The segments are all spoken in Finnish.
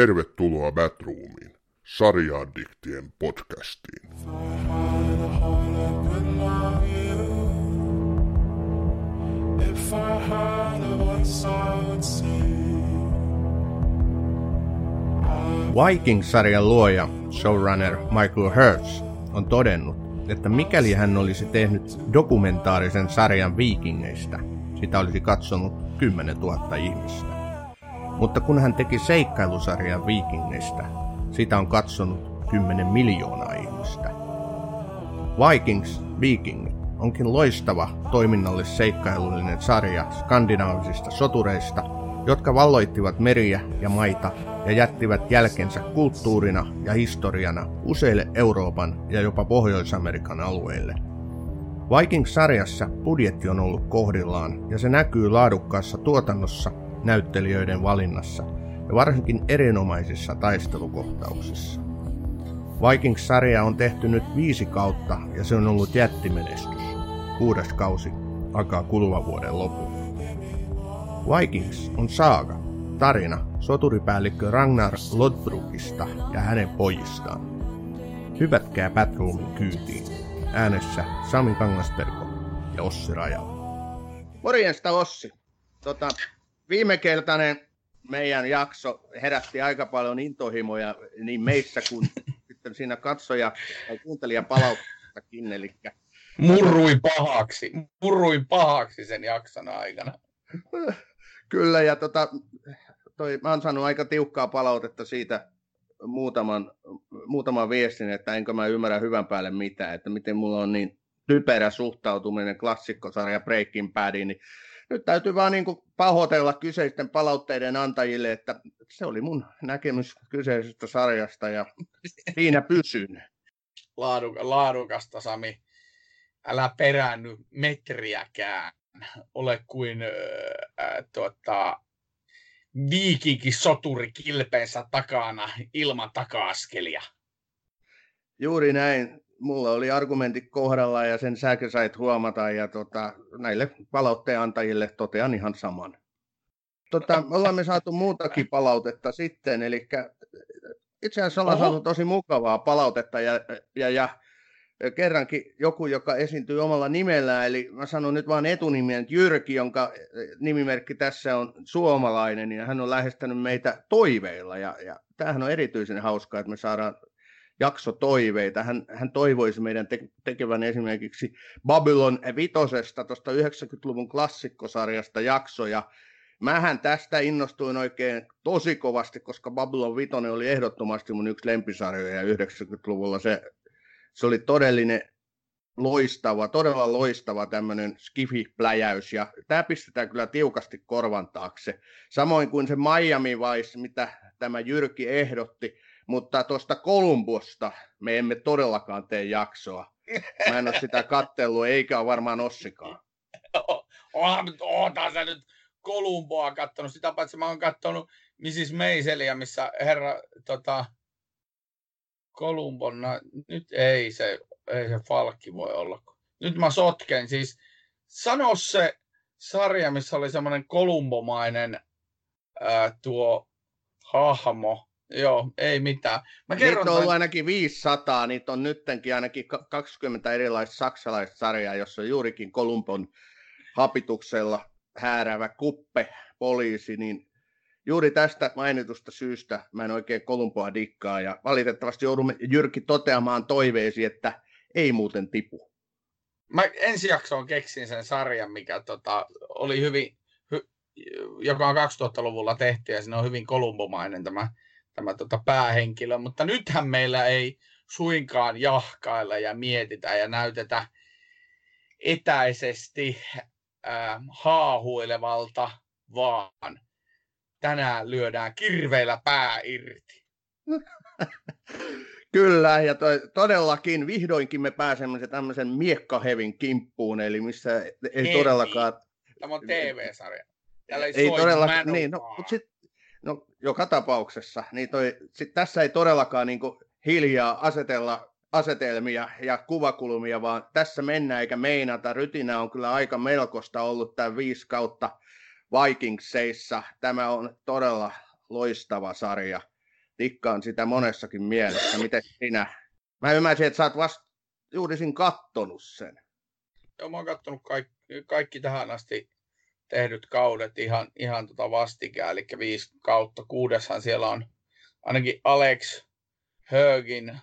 Tervetuloa Batroomiin, sarjaaddiktien podcastiin. Vikings-sarjan luoja, showrunner Michael Hertz, on todennut, että mikäli hän olisi tehnyt dokumentaarisen sarjan viikingeistä, sitä olisi katsonut 10 000 ihmistä. Mutta kun hän teki seikkailusarjan viikingeistä, sitä on katsonut 10 miljoonaa ihmistä. Vikings, Viking, onkin loistava toiminnallis seikkailullinen sarja skandinaavisista sotureista, jotka valloittivat meriä ja maita ja jättivät jälkensä kulttuurina ja historiana useille Euroopan ja jopa Pohjois-Amerikan alueille. Vikings-sarjassa budjetti on ollut kohdillaan ja se näkyy laadukkaassa tuotannossa, näyttelijöiden valinnassa ja varsinkin erinomaisissa taistelukohtauksissa. Vikings-sarja on tehty nyt viisi kautta ja se on ollut jättimenestys. Kuudes kausi alkaa kuluvan vuoden lopulla. Vikings on saaga, tarina soturipäällikkö Ragnar Lodbrokista ja hänen pojistaan. Hyvätkää Batroomin kyytiin. Äänessä Sami Kangasperko ja Ossi Rajala. Morjesta Ossi. Tota, viime kertainen meidän jakso herätti aika paljon intohimoja niin meissä kuin sitten siinä katsoja tai kuuntelija palauttakin. Eli... Murruin pahaksi, murruin pahaksi sen jakson aikana. Kyllä, ja tota, toi, mä oon saanut aika tiukkaa palautetta siitä muutaman, muutaman viestin, että enkö mä ymmärrä hyvän päälle mitään, että miten mulla on niin typerä suhtautuminen klassikkosarja Breaking Badiin, niin nyt täytyy vaan niin pahoitella kyseisten palautteiden antajille, että se oli mun näkemys kyseisestä sarjasta ja siinä pysyn. laadukasta, Sami. Älä peräänny metriäkään. Ole kuin äh, tuota, viikinki soturi kilpeensä takana ilman taka-askelia. Juuri näin. Mulla oli argumentit kohdalla ja sen säkö sait huomata ja tota, näille palautteen antajille totean ihan saman. Tota, me ollaan me saatu muutakin palautetta sitten, eli itse asiassa ollaan Oho. saatu tosi mukavaa palautetta ja, ja, ja kerrankin joku, joka esiintyy omalla nimellään, eli mä sanon nyt vain etunimen Jyrki, jonka nimimerkki tässä on suomalainen, ja hän on lähestynyt meitä toiveilla, ja, ja tämähän on erityisen hauskaa, että me saadaan jakso toiveita. Hän, hän toivoisi meidän te- tekevän esimerkiksi Babylon vitosesta, tuosta 90-luvun klassikkosarjasta jaksoja. Mähän tästä innostuin oikein tosi kovasti, koska Babylon Vitonen oli ehdottomasti mun yksi lempisarjoja 90-luvulla. Se se oli todellinen loistava, todella loistava tämmöinen skifi-pläjäys, ja tämä pistetään kyllä tiukasti korvan taakse. Samoin kuin se Miami Vice, mitä tämä Jyrki ehdotti, mutta tuosta Kolumbosta me emme todellakaan tee jaksoa. Mä en ole sitä kattellut, eikä ole varmaan Ossikaan. Oota sä nyt Kolumboa kattonut, sitä paitsi mä oon kattonut Mrs. Meiseliä, missä herra tota, Kolumbon, nyt ei se, ei se Falkki voi olla. Nyt mä sotken, siis sano se sarja, missä oli semmoinen kolumbomainen ää, tuo hahmo. Joo, ei mitään. Mä kerron niitä on ollut ainakin 500, niitä on nyttenkin ainakin 20 erilaista saksalaista sarjaa, jossa on juurikin Kolumbon hapituksella hääräävä kuppe poliisi, niin juuri tästä mainitusta syystä mä en oikein Kolumboa dikkaa ja valitettavasti joudumme Jyrki toteamaan toiveesi, että ei muuten tipu. Mä ensi jaksoon keksin sen sarjan, mikä tota, oli hyvin, hy, joka on 2000-luvulla tehty ja siinä on hyvin kolumbomainen tämä, tämä tota päähenkilö, mutta nythän meillä ei suinkaan jahkailla ja mietitä ja näytetä etäisesti äh, haahuilevalta, vaan tänään lyödään kirveillä pää irti. Kyllä, ja to, todellakin vihdoinkin me pääsemme se tämmöisen miekkahevin kimppuun, eli missä ei ei todellakaan... Tämä on TV-sarja. Täällä ei, ei todellakaan, niin, no, mutta sit, no, joka tapauksessa, niin toi, sit tässä ei todellakaan niin kuin, hiljaa asetella asetelmia ja kuvakulmia, vaan tässä mennään eikä meinata. Rytinä on kyllä aika melkoista ollut tämä viisi kautta Vikingsseissa. Tämä on todella loistava sarja. tikkaan sitä monessakin mielessä. Miten sinä? Mä ymmärsin, että sä oot vasta juuri siinä kattonut sen. Joo, mä oon kattonut kaikki, kaikki tähän asti tehdyt kaudet ihan, ihan tota vastikään, eli viisi kautta. Kuudeshan siellä on ainakin Alex Högin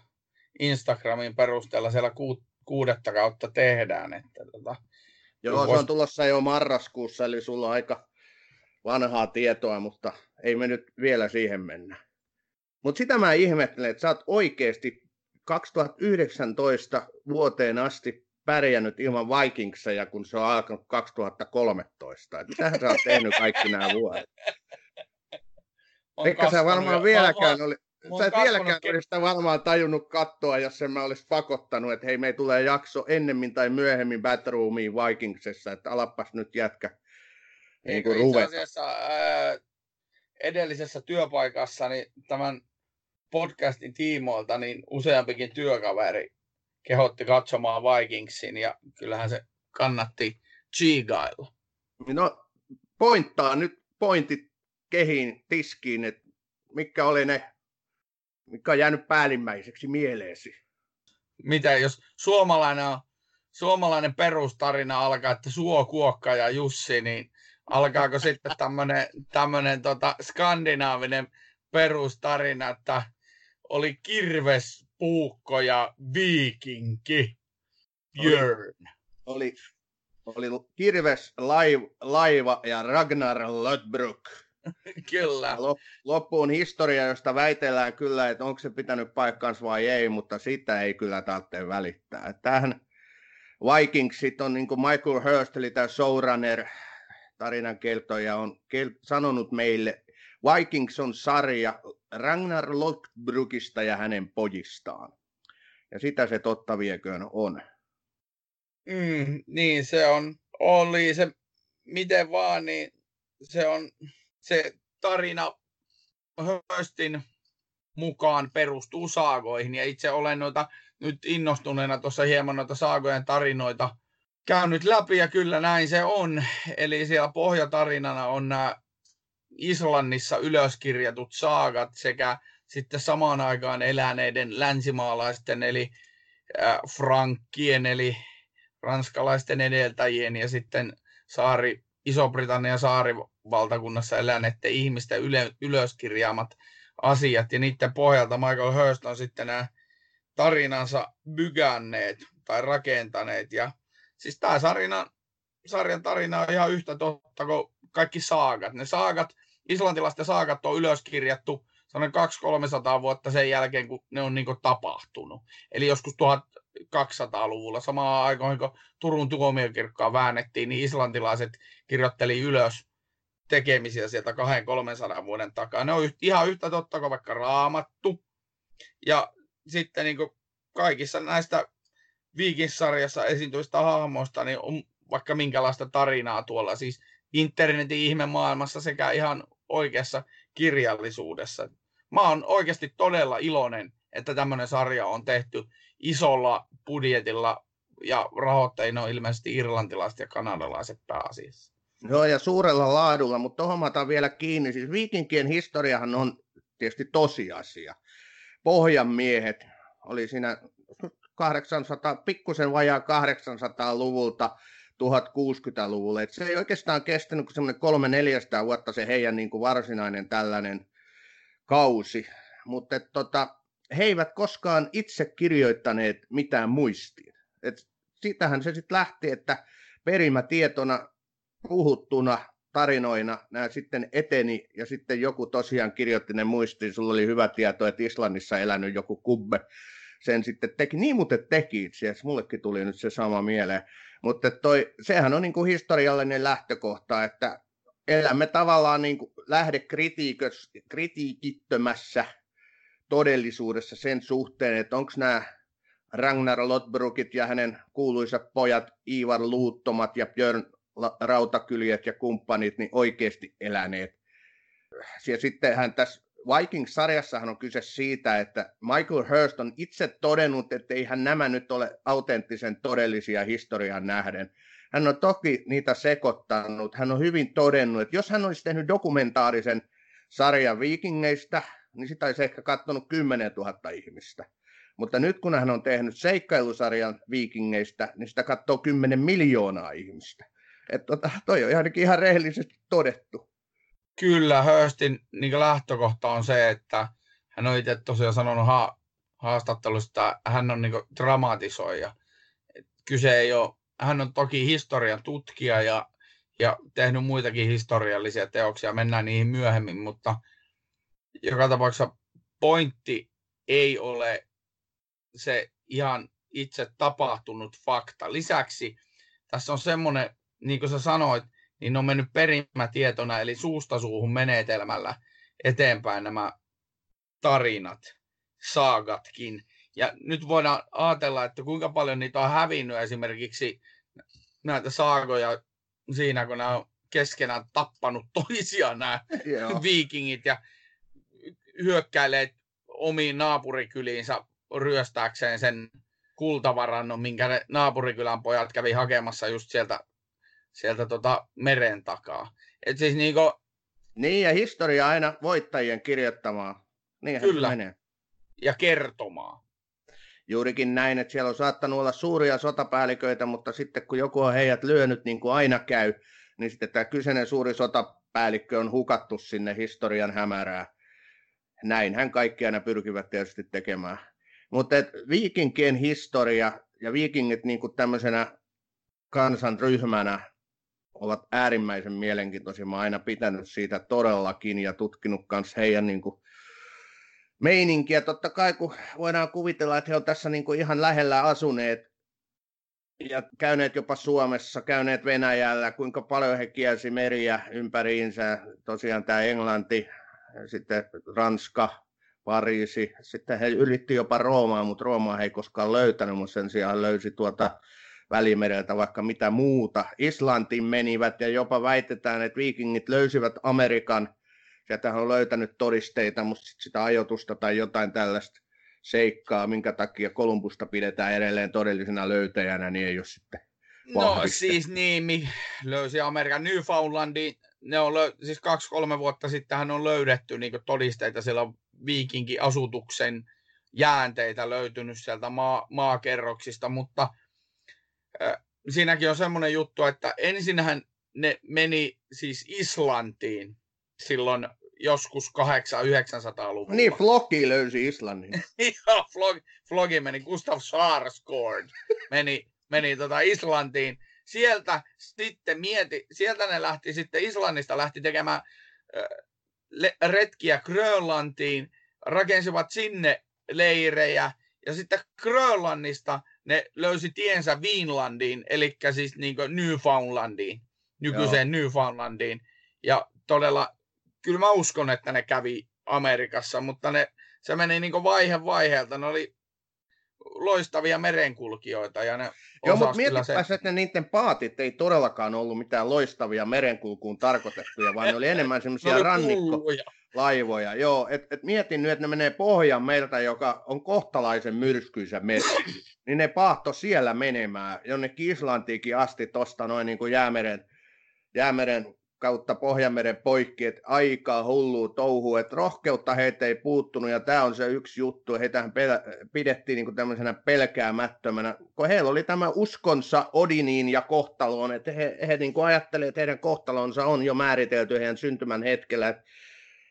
Instagramin perusteella siellä ku, kuudetta kautta tehdään. Että tota, Joo, se on tulossa jo marraskuussa, eli sulla on aika vanhaa tietoa, mutta ei me nyt vielä siihen mennä. Mutta sitä mä ihmettelen, että sä oot oikeasti 2019 vuoteen asti pärjännyt ilman Vikingseja, kun se on alkanut 2013. Et mitähän sä oot tehnyt kaikki nämä vuodet? Eikä sä varmaan vieläkään oli, sä et vieläkään ke- olisi sitä varmaan tajunnut katsoa, jos en mä olisi pakottanut, että hei, me tulee jakso ennemmin tai myöhemmin Batroomiin Vikingsessa, että alappas nyt jätkä niin kuin itse asiassa ää, edellisessä työpaikassa niin tämän podcastin tiimoilta niin useampikin työkaveri kehotti katsomaan Vikingsin ja kyllähän se kannatti chigailla. No pointtaa nyt pointit kehiin, tiskiin, että mitkä oli ne, mikä on jäänyt päällimmäiseksi mieleesi? Mitä jos suomalainen suomalainen perustarina alkaa, että Suo, Kuokka ja Jussi, niin alkaako sitten tämmöinen tämmönen tota skandinaavinen perustarina, että oli kirves, puukko ja viikinki. Björn. Oli, oli, oli kirves, laiv, laiva ja Ragnar Lodbrok. kyllä. Loppuun historia, josta väitellään kyllä, että onko se pitänyt paikkansa vai ei, mutta sitä ei kyllä tarvitse välittää. Tähän Vikingsit on niin kuin Michael Hurst, eli tämä showrunner, tarinankertoja, on sanonut meille, Vikings on sarja Ragnar Lodbrokista ja hänen pojistaan. Ja sitä se totta vieköön on. Mm, niin se on, oli se miten vaan, niin se on se tarina Höstin mukaan perustuu saagoihin. Ja itse olen noita nyt innostuneena tuossa hieman noita saagojen tarinoita käynyt läpi ja kyllä näin se on. Eli siellä pohjatarinana on nämä Islannissa ylöskirjatut saagat sekä sitten samaan aikaan eläneiden länsimaalaisten eli äh, frankkien eli ranskalaisten edeltäjien ja sitten saari, Iso-Britannian saarivaltakunnassa eläneiden ihmisten yle, ylöskirjaamat asiat ja niiden pohjalta Michael Hurst on sitten nämä tarinansa bygänneet tai rakentaneet ja siis tämä sarina, sarjan tarina on ihan yhtä totta kuin kaikki saagat. Ne saagat, islantilaisten saagat on ylöskirjattu 200-300 vuotta sen jälkeen, kun ne on niin tapahtunut. Eli joskus 1200-luvulla, samaan aikaan kun Turun tuomiokirkkoa väännettiin, niin islantilaiset kirjoitteli ylös tekemisiä sieltä 200-300 vuoden takaa. Ne on ihan yhtä totta kuin vaikka raamattu. Ja sitten niin kaikissa näistä Vikings-sarjassa esiintyvistä hahmoista niin on vaikka minkälaista tarinaa tuolla siis internetin ihmemaailmassa sekä ihan oikeassa kirjallisuudessa. Mä oon oikeasti todella iloinen, että tämmöinen sarja on tehty isolla budjetilla ja rahoittajina on ilmeisesti irlantilaiset ja kanadalaiset pääasiassa. Joo, ja suurella laadulla, mutta tuohon mä otan vielä kiinni. Siis viikinkien historiahan on tietysti tosiasia. Pohjanmiehet oli siinä 800, pikkusen vajaa 800-luvulta 1060-luvulle. Et se ei oikeastaan kestänyt kuin semmoinen 300 vuotta se heidän niin kuin varsinainen tällainen kausi. Mutta tota, he eivät koskaan itse kirjoittaneet mitään muistiin. Et sitähän se sitten lähti, että perimätietona puhuttuna tarinoina nämä sitten eteni ja sitten joku tosiaan kirjoitti ne muistiin. Sulla oli hyvä tieto, että Islannissa elänyt joku kubbe sen sitten teki. Niin muuten teki itse asiassa, mullekin tuli nyt se sama mieleen. Mutta toi, sehän on niin kuin historiallinen lähtökohta, että elämme tavallaan niin kuin kritiikittömässä todellisuudessa sen suhteen, että onko nämä Ragnar Lodbrokit ja hänen kuuluisat pojat Ivar Luuttomat ja Björn Rautakyljet ja kumppanit niin oikeasti eläneet. Ja sittenhän tässä Vikings-sarjassahan on kyse siitä, että Michael Hurst on itse todennut, että eihän nämä nyt ole autenttisen todellisia historian nähden. Hän on toki niitä sekoittanut. Hän on hyvin todennut, että jos hän olisi tehnyt dokumentaarisen sarjan viikingeistä, niin sitä olisi ehkä katsonut 10 000 ihmistä. Mutta nyt kun hän on tehnyt seikkailusarjan viikingeistä, niin sitä katsoo 10 miljoonaa ihmistä. Että tota, toi on ainakin ihan rehellisesti todettu. Kyllä, Hörstin niin lähtökohta on se, että hän on itse tosiaan sanonut ha- haastattelusta, että hän on niin dramatisoija. Kyse ei ole, hän on toki historian tutkija ja, ja tehnyt muitakin historiallisia teoksia, mennään niihin myöhemmin, mutta joka tapauksessa pointti ei ole se ihan itse tapahtunut fakta. Lisäksi tässä on semmoinen, niin kuin sä sanoit, niin on mennyt perimätietona, eli suusta suuhun menetelmällä eteenpäin nämä tarinat, saagatkin. Ja nyt voidaan ajatella, että kuinka paljon niitä on hävinnyt esimerkiksi näitä saagoja siinä, kun nämä on keskenään tappanut toisiaan nämä viikingit ja hyökkäilee omiin naapurikyliinsä ryöstääkseen sen kultavarannon, minkä ne naapurikylän pojat kävi hakemassa just sieltä, sieltä tota meren takaa. Et siis niinku... Niin, ja historia aina voittajien kirjoittamaa. Niin Kyllä. menee. Ja kertomaa. Juurikin näin, että siellä on saattanut olla suuria sotapäälliköitä, mutta sitten kun joku on heidät lyönyt, niin kuin aina käy, niin sitten tämä kyseinen suuri sotapäällikkö on hukattu sinne historian hämärää. Näinhän kaikki aina pyrkivät tietysti tekemään. Mutta viikinkien historia ja viikingit niin kuin tämmöisenä kansanryhmänä ovat äärimmäisen mielenkiintoisia. Mä oon aina pitänyt siitä todellakin ja tutkinut myös heidän niin kuin, meininkiä. Totta kai kun voidaan kuvitella, että he on tässä niin kuin ihan lähellä asuneet ja käyneet jopa Suomessa, käyneet Venäjällä, kuinka paljon he kielsi meriä ympäriinsä. Tosiaan tämä Englanti, sitten Ranska, Pariisi. Sitten he yritti jopa Roomaa, mutta Roomaa he ei koskaan löytänyt, mutta sen sijaan löysi tuota Välimereltä vaikka mitä muuta. Islantiin menivät ja jopa väitetään, että viikingit löysivät Amerikan. Sieltä on löytänyt todisteita, mutta sitä ajoitusta tai jotain tällaista seikkaa, minkä takia Kolumbusta pidetään edelleen todellisena löytäjänä, niin ei ole sitten No siis niin, löysi Amerikan Newfoundlandin, ne on löy- siis kaksi-kolme vuotta sitten hän on löydetty niin todisteita, siellä on viikinkiasutuksen jäänteitä löytynyt sieltä maa, maakerroksista, mutta siinäkin on semmoinen juttu, että ensinhän ne meni siis Islantiin silloin joskus 800-900-luvulla. Niin, Floki löysi Islannin. Joo, Floki, Floki meni, Gustav Sarsgaard meni, meni tota Islantiin. Sieltä sitten mieti, sieltä ne lähti sitten Islannista lähti tekemään retkiä Grönlantiin, rakensivat sinne leirejä ja sitten Grönlannista ne löysi tiensä Viinlandiin, eli siis niin Newfoundlandiin, nykyiseen Joo. Newfoundlandiin. Ja todella, kyllä mä uskon, että ne kävi Amerikassa, mutta ne, se meni niin vaihe vaiheelta. Ne oli loistavia merenkulkijoita. Ja ne Joo, mutta mietipä se... että niiden paatit ei todellakaan ollut mitään loistavia merenkulkuun tarkoitettuja, vaan ne oli enemmän semmoisia rannikkolaivoja. Joo, et, et mietin nyt, että ne menee pohjan merta, joka on kohtalaisen myrskyisä meri, niin ne paahto siellä menemään jonnekin Islantiikin asti tuosta noin niin kuin jäämeren, jäämeren kautta Pohjanmeren poikki, että aika hullu touhu, että rohkeutta heitä ei puuttunut, ja tämä on se yksi juttu, heitähän pel- pidettiin niin kuin tämmöisenä pelkäämättömänä, kun heillä oli tämä uskonsa Odiniin ja kohtaloon, että he, he niin kuin ajattelivat, että heidän kohtalonsa on jo määritelty heidän syntymän hetkellä, että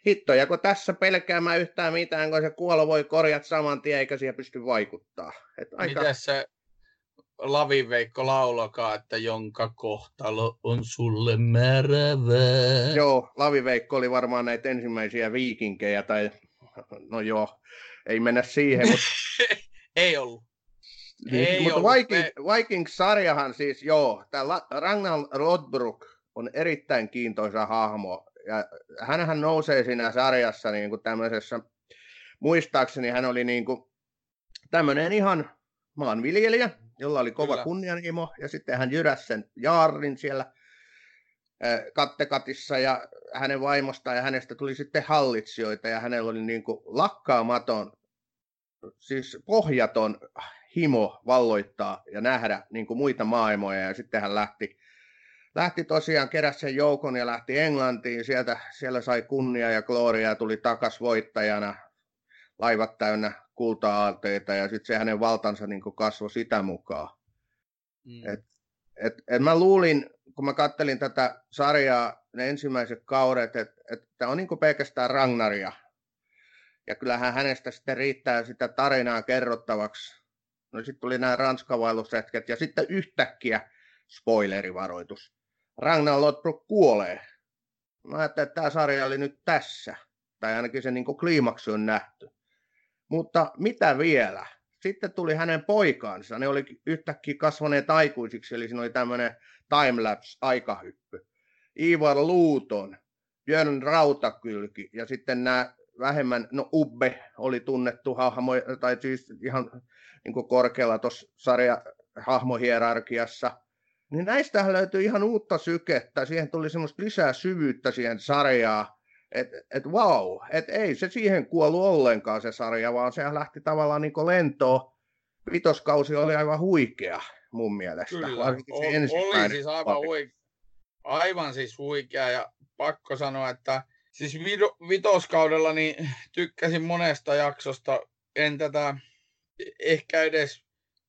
hitto, ja kun tässä pelkäämään yhtään mitään, kun se kuolo voi korjata saman tien, eikä siihen pysty vaikuttaa. Että aika... Miten se Laviveikko laulokaa, että jonka kohtalo on sulle määrävää. Joo, Laviveikko oli varmaan näitä ensimmäisiä viikinkejä, tai no joo, ei mennä siihen. Mutta... ei ollut. Niin, ei mutta ollut. Viking, Vikings-sarjahan siis, joo, tämä Ragnar Rodbrok on erittäin kiintoisa hahmo, ja hänhän nousee siinä sarjassa niin kuin tämmöisessä, muistaakseni hän oli niin kuin tämmöinen ihan maanviljelijä, jolla oli kova Kyllä. kunnianhimo, ja sitten hän jyräsi sen Jaarin siellä kattekatissa, ja hänen vaimostaan ja hänestä tuli sitten hallitsijoita, ja hänellä oli niin kuin lakkaamaton, siis pohjaton himo valloittaa ja nähdä niin kuin muita maailmoja, ja sitten hän lähti, lähti tosiaan, keräsi sen joukon ja lähti Englantiin. Sieltä, siellä sai kunnia ja gloria ja tuli takas voittajana. Laivat täynnä kulta-aalteita ja sitten se hänen valtansa niin kasvoi sitä mukaan. Mm. Et, et, et mä luulin, kun mä kattelin tätä sarjaa, ne ensimmäiset kaudet, että et tämä on niin pelkästään Ragnaria. Ja kyllähän hänestä sitten riittää sitä tarinaa kerrottavaksi. No sitten tuli nämä ranskavailusretket ja sitten yhtäkkiä spoilerivaroitus. Ragnar Lodbrok kuolee. Mä ajattelin, että tämä sarja oli nyt tässä. Tai ainakin se niin kliimaksi on nähty. Mutta mitä vielä? Sitten tuli hänen poikaansa. Ne oli yhtäkkiä kasvaneet aikuisiksi, eli siinä oli tämmöinen timelapse-aikahyppy. Ivar Luuton, Björn Rautakylki ja sitten nämä vähemmän, no Ubbe oli tunnettu hahmo, tai siis ihan niin korkealla tuossa sarja hahmohierarkiassa. Niin näistä löytyi ihan uutta sykettä, siihen tuli semmoista lisää syvyyttä siihen sarjaan, että et wow, että ei se siihen kuollut ollenkaan se sarja, vaan se lähti tavallaan niin lentoon. Vitoskausi oli aivan huikea mun mielestä. Kyllä, o- oli siis aivan huikea. Aivan siis huikea ja pakko sanoa, että siis vitoskaudella niin tykkäsin monesta jaksosta. En tätä ehkä edes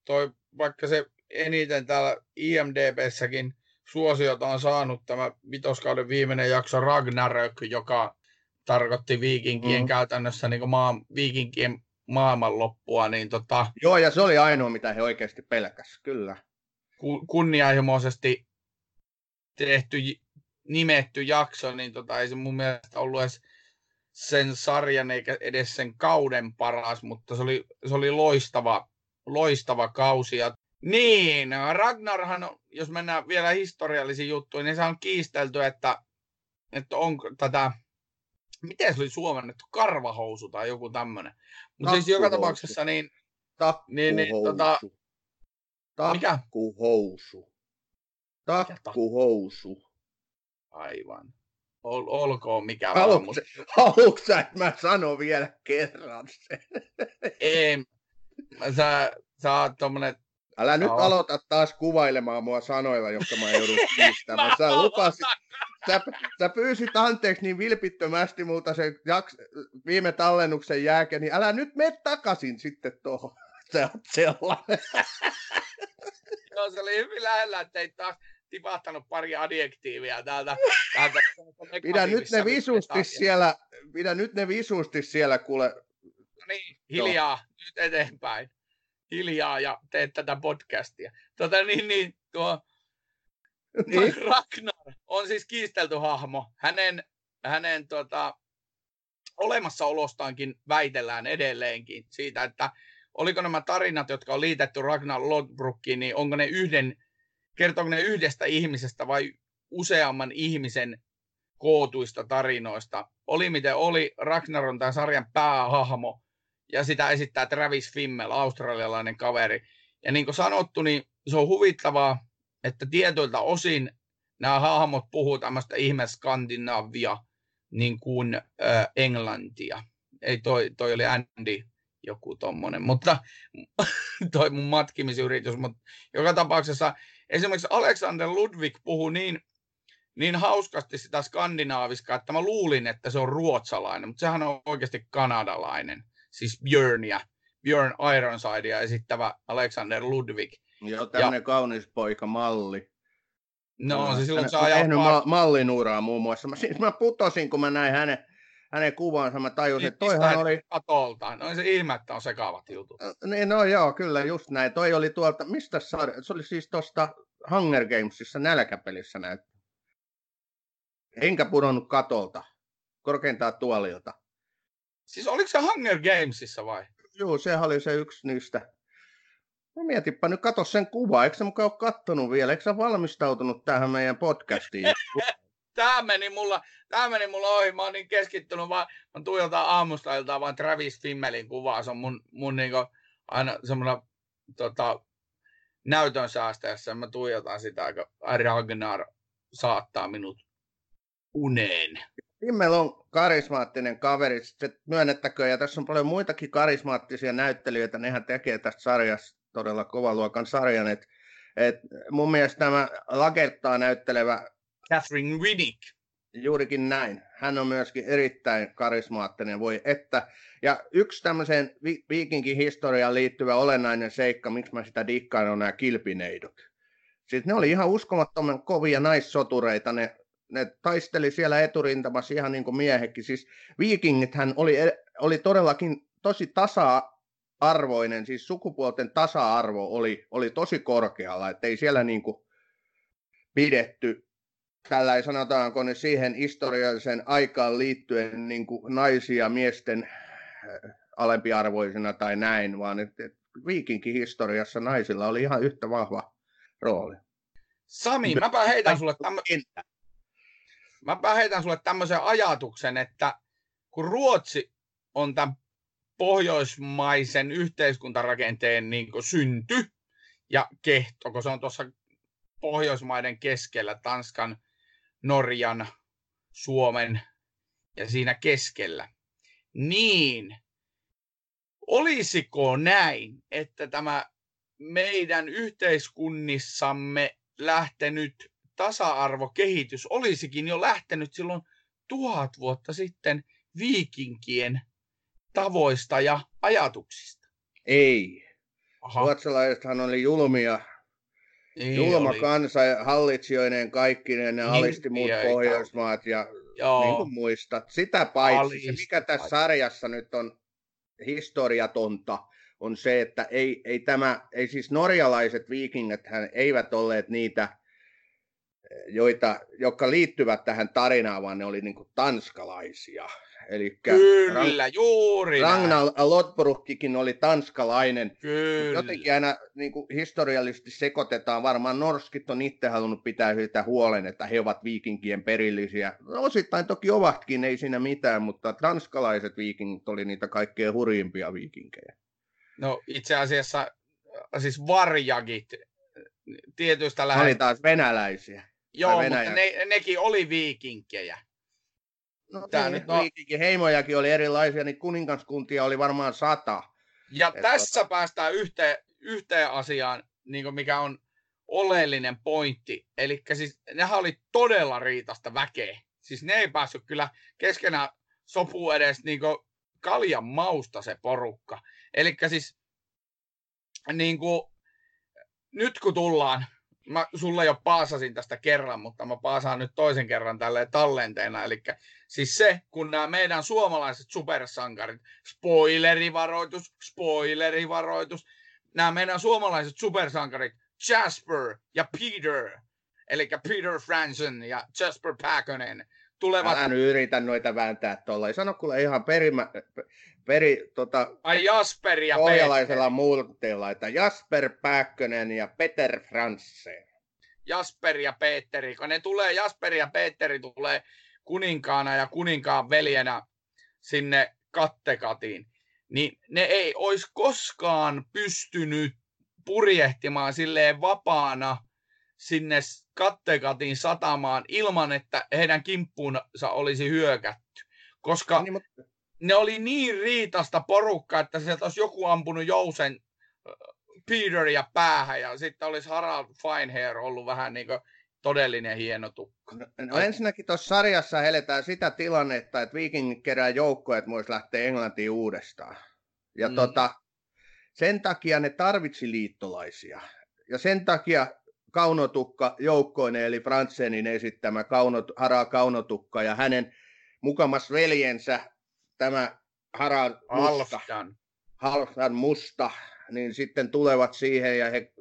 toi, vaikka se eniten täällä IMDBssäkin suosiota on saanut tämä vitoskauden viimeinen jakso Ragnarök, joka tarkoitti viikinkien mm. käytännössä niin maa, viikinkien maailmanloppua. Niin tota, Joo, ja se oli ainoa, mitä he oikeasti pelkäs, kyllä. Kunnianhimoisesti tehty, nimetty jakso, niin tota, ei se mun mielestä ollut edes sen sarjan eikä edes sen kauden paras, mutta se oli, se oli loistava, loistava kausi. Ja niin, Ragnarhan, jos mennään vielä historiallisiin juttuihin, niin se on kiistelty, että, että onko tätä, miten se oli suomennettu, karvahousu tai joku tämmöinen. Mutta siis joka tapauksessa niin... Takkuhousu. Niin, niin, tota, Takkuhousu. Takkuhousu. Aivan. Ol, olkoon mikä vaan. Mutta... Haluatko sä, että mä sanon vielä kerran sen? Ei. Sä, sä oot tommonen Älä nyt no. aloita taas kuvailemaan mua sanoilla, jotka mä joudun kiistämään. Sä lupasit, sä, sä pyysit anteeksi niin vilpittömästi multa sen jaks, viime tallennuksen jälkeen, niin älä nyt mene takaisin sitten tuohon. Se on sellainen. Joo, se oli hyvin lähellä, että ei taas tipahtanut pari adjektiivia täältä. täältä pidä nyt ne visusti siellä, pidä nyt ne visusti siellä, kuule. No niin, hiljaa, Joo. nyt eteenpäin hiljaa ja teet tätä podcastia. Tota, niin, niin, tuo niin. Ragnar on siis kiistelty hahmo. Hänen, hänen tota, olemassaolostaankin väitellään edelleenkin siitä, että oliko nämä tarinat, jotka on liitetty Ragnar Lodbrokkiin, niin onko ne yhden, kertooko ne yhdestä ihmisestä vai useamman ihmisen kootuista tarinoista. Oli miten oli, Ragnar on tämän sarjan päähahmo, ja sitä esittää Travis Fimmel, australialainen kaveri. Ja niin kuin sanottu, niin se on huvittavaa, että tietyiltä osin nämä hahmot puhuu tämmöistä ihme Skandinavia niin kuin äh, englantia. Ei toi, toi oli Andy joku tommonen, mutta toi mun matkimisyritys, mutta joka tapauksessa esimerkiksi Alexander Ludwig puhuu niin, niin hauskasti sitä skandinaaviskaa, että mä luulin, että se on ruotsalainen, mutta sehän on oikeasti kanadalainen siis Björnia, Björn Ironsidea esittävä Alexander Ludwig. Joo, tämmöinen ja, kaunis poika malli. No, se silloin saa ajaa... tehnyt ma- mallin uraa muun muassa. Mä, siis mä putosin, kun mä näin hänen, hänen kuvansa, mä tajusin, että toihan oli... Katolta. No se ihme, että on sekavat jutut. Niin, no joo, kyllä, just näin. Toi oli tuolta, mistä sarja? Se oli siis tuosta Hunger Gamesissa nälkäpelissä näyttää. Enkä pudonnut katolta, korkeintaan tuolilta. Siis oliko se Hunger Gamesissa vai? Joo, sehän oli se yksi niistä. No mietipä nyt, katso sen kuva. Eikö sä mukaan ole kattonut vielä? Eikö sä valmistautunut tähän meidän podcastiin? tämä meni mulla, tämä meni mulla ohi. Mä oon niin keskittynyt vaan, mä tuijotan aamusta iltaan vaan Travis Fimmelin kuvaa. Se on mun, mun niinku aina semmoinen tota, näytön säästäessä. Mä tuijotan sitä, aika Ragnar saattaa minut uneen. Himmel on karismaattinen kaveri, se myönnettäkö, ja tässä on paljon muitakin karismaattisia näyttelijöitä, nehän tekee tästä sarjasta todella kovan luokan sarjan, että Et mun mielestä tämä Lagertaa näyttelevä Catherine Winnick. Juurikin näin. Hän on myöskin erittäin karismaattinen, voi että. Ja yksi tämmöiseen vi- viikinkin historiaan liittyvä olennainen seikka, miksi mä sitä dikkaan, on nämä kilpineidot. Siis ne oli ihan uskomattoman kovia naissotureita, ne, ne taisteli siellä eturintamassa ihan niin kuin miehekin. Siis viikingithän oli, oli todellakin tosi tasa-arvoinen, siis sukupuolten tasa-arvo oli, oli tosi korkealla, ettei siellä niin kuin pidetty tällä sanotaanko ne siihen historialliseen aikaan liittyen niin kuin naisia miesten äh, alempiarvoisina tai näin, vaan että viikinkin historiassa naisilla oli ihan yhtä vahva rooli. Sami, mäpä heitän sulle, tämmö... mäpä heitän sulle tämmöisen ajatuksen, että kun Ruotsi on tämän pohjoismaisen yhteiskuntarakenteen niin synty ja kehto, kun se on tuossa Pohjoismaiden keskellä Tanskan Norjan, Suomen ja siinä keskellä. Niin, olisiko näin, että tämä meidän yhteiskunnissamme lähtenyt tasa-arvokehitys olisikin jo lähtenyt silloin tuhat vuotta sitten viikinkien tavoista ja ajatuksista? Ei. Aha. Ruotsalaisethan oli julmia niin Julma oli. kansa hallitsijoineen kaikkineen, ne niin, alisti muut Pohjoismaat ja Joo. niin kuin muistat. Sitä paitsi Alist, se, mikä tässä sarjassa nyt on historiatonta, on se, että ei, ei, tämä, ei siis norjalaiset viikingit hän eivät olleet niitä, joita, jotka liittyvät tähän tarinaan, vaan ne oli niin kuin tanskalaisia. Eli Kyllä, Rang- juuri Ragnar Lodbrokkikin oli tanskalainen. Kyllä. Jotenkin aina niin kuin historiallisesti sekoitetaan. Varmaan norskit on itse halunnut pitää sitä huolen, että he ovat viikinkien perillisiä. No, osittain toki ovatkin, ei siinä mitään, mutta tanskalaiset viikingit oli niitä kaikkein hurjimpia viikinkejä. No itse asiassa siis varjagit tietystä lähes... Oli taas venäläisiä. Joo, mutta ne, nekin oli viikinkejä. No Tää niin, nyt no... heimojakin oli erilaisia, niin kuningaskuntia oli varmaan sata. Ja Et tässä tota... päästään yhteen, yhteen asiaan, niin mikä on oleellinen pointti. Eli siis nehän oli todella riitasta väkeä. Siis ne ei päässyt kyllä keskenään sopuun edes niin kaljan mausta se porukka. Eli siis niin kuin, nyt kun tullaan mä sulle jo paasasin tästä kerran, mutta mä paasaan nyt toisen kerran tälle tallenteena. Eli siis se, kun nämä meidän suomalaiset supersankarit, spoilerivaroitus, spoilerivaroitus, nämä meidän suomalaiset supersankarit, Jasper ja Peter, eli Peter Franson ja Jasper Päkönen, tulevat... Älä nyt yritä noita vääntää tuolla. Ei sano kuule ihan perimä, peri, tota, Ai Jasper ja pohjalaisella muutteella, että Jasper Pääkkönen ja Peter Fransen. Jasper ja Petteri, kun ne tulee, Jasper ja Petteri tulee kuninkaana ja kuninkaan veljenä sinne kattekatiin, niin ne ei olisi koskaan pystynyt purjehtimaan silleen vapaana sinne kattekatin satamaan ilman, että heidän kimppuunsa olisi hyökätty. Koska niin, mutta ne oli niin riitasta porukka, että sieltä olisi joku ampunut Jousen Peteria päähän ja sitten olisi Harald Finehair ollut vähän niin kuin todellinen hieno tukka. No, no ensinnäkin tuossa sarjassa eletään sitä tilannetta, että Vikingit kerää joukkoja, että voisi lähteä Englantiin uudestaan. Ja mm. tota, sen takia ne tarvitsi liittolaisia. Ja sen takia Kaunotukka joukkoinen, eli Fransenin esittämä Kaunot, Hara Kaunotukka ja hänen mukamas veljensä tämä Harald Musta, Halfdan Musta, niin sitten tulevat siihen ja he,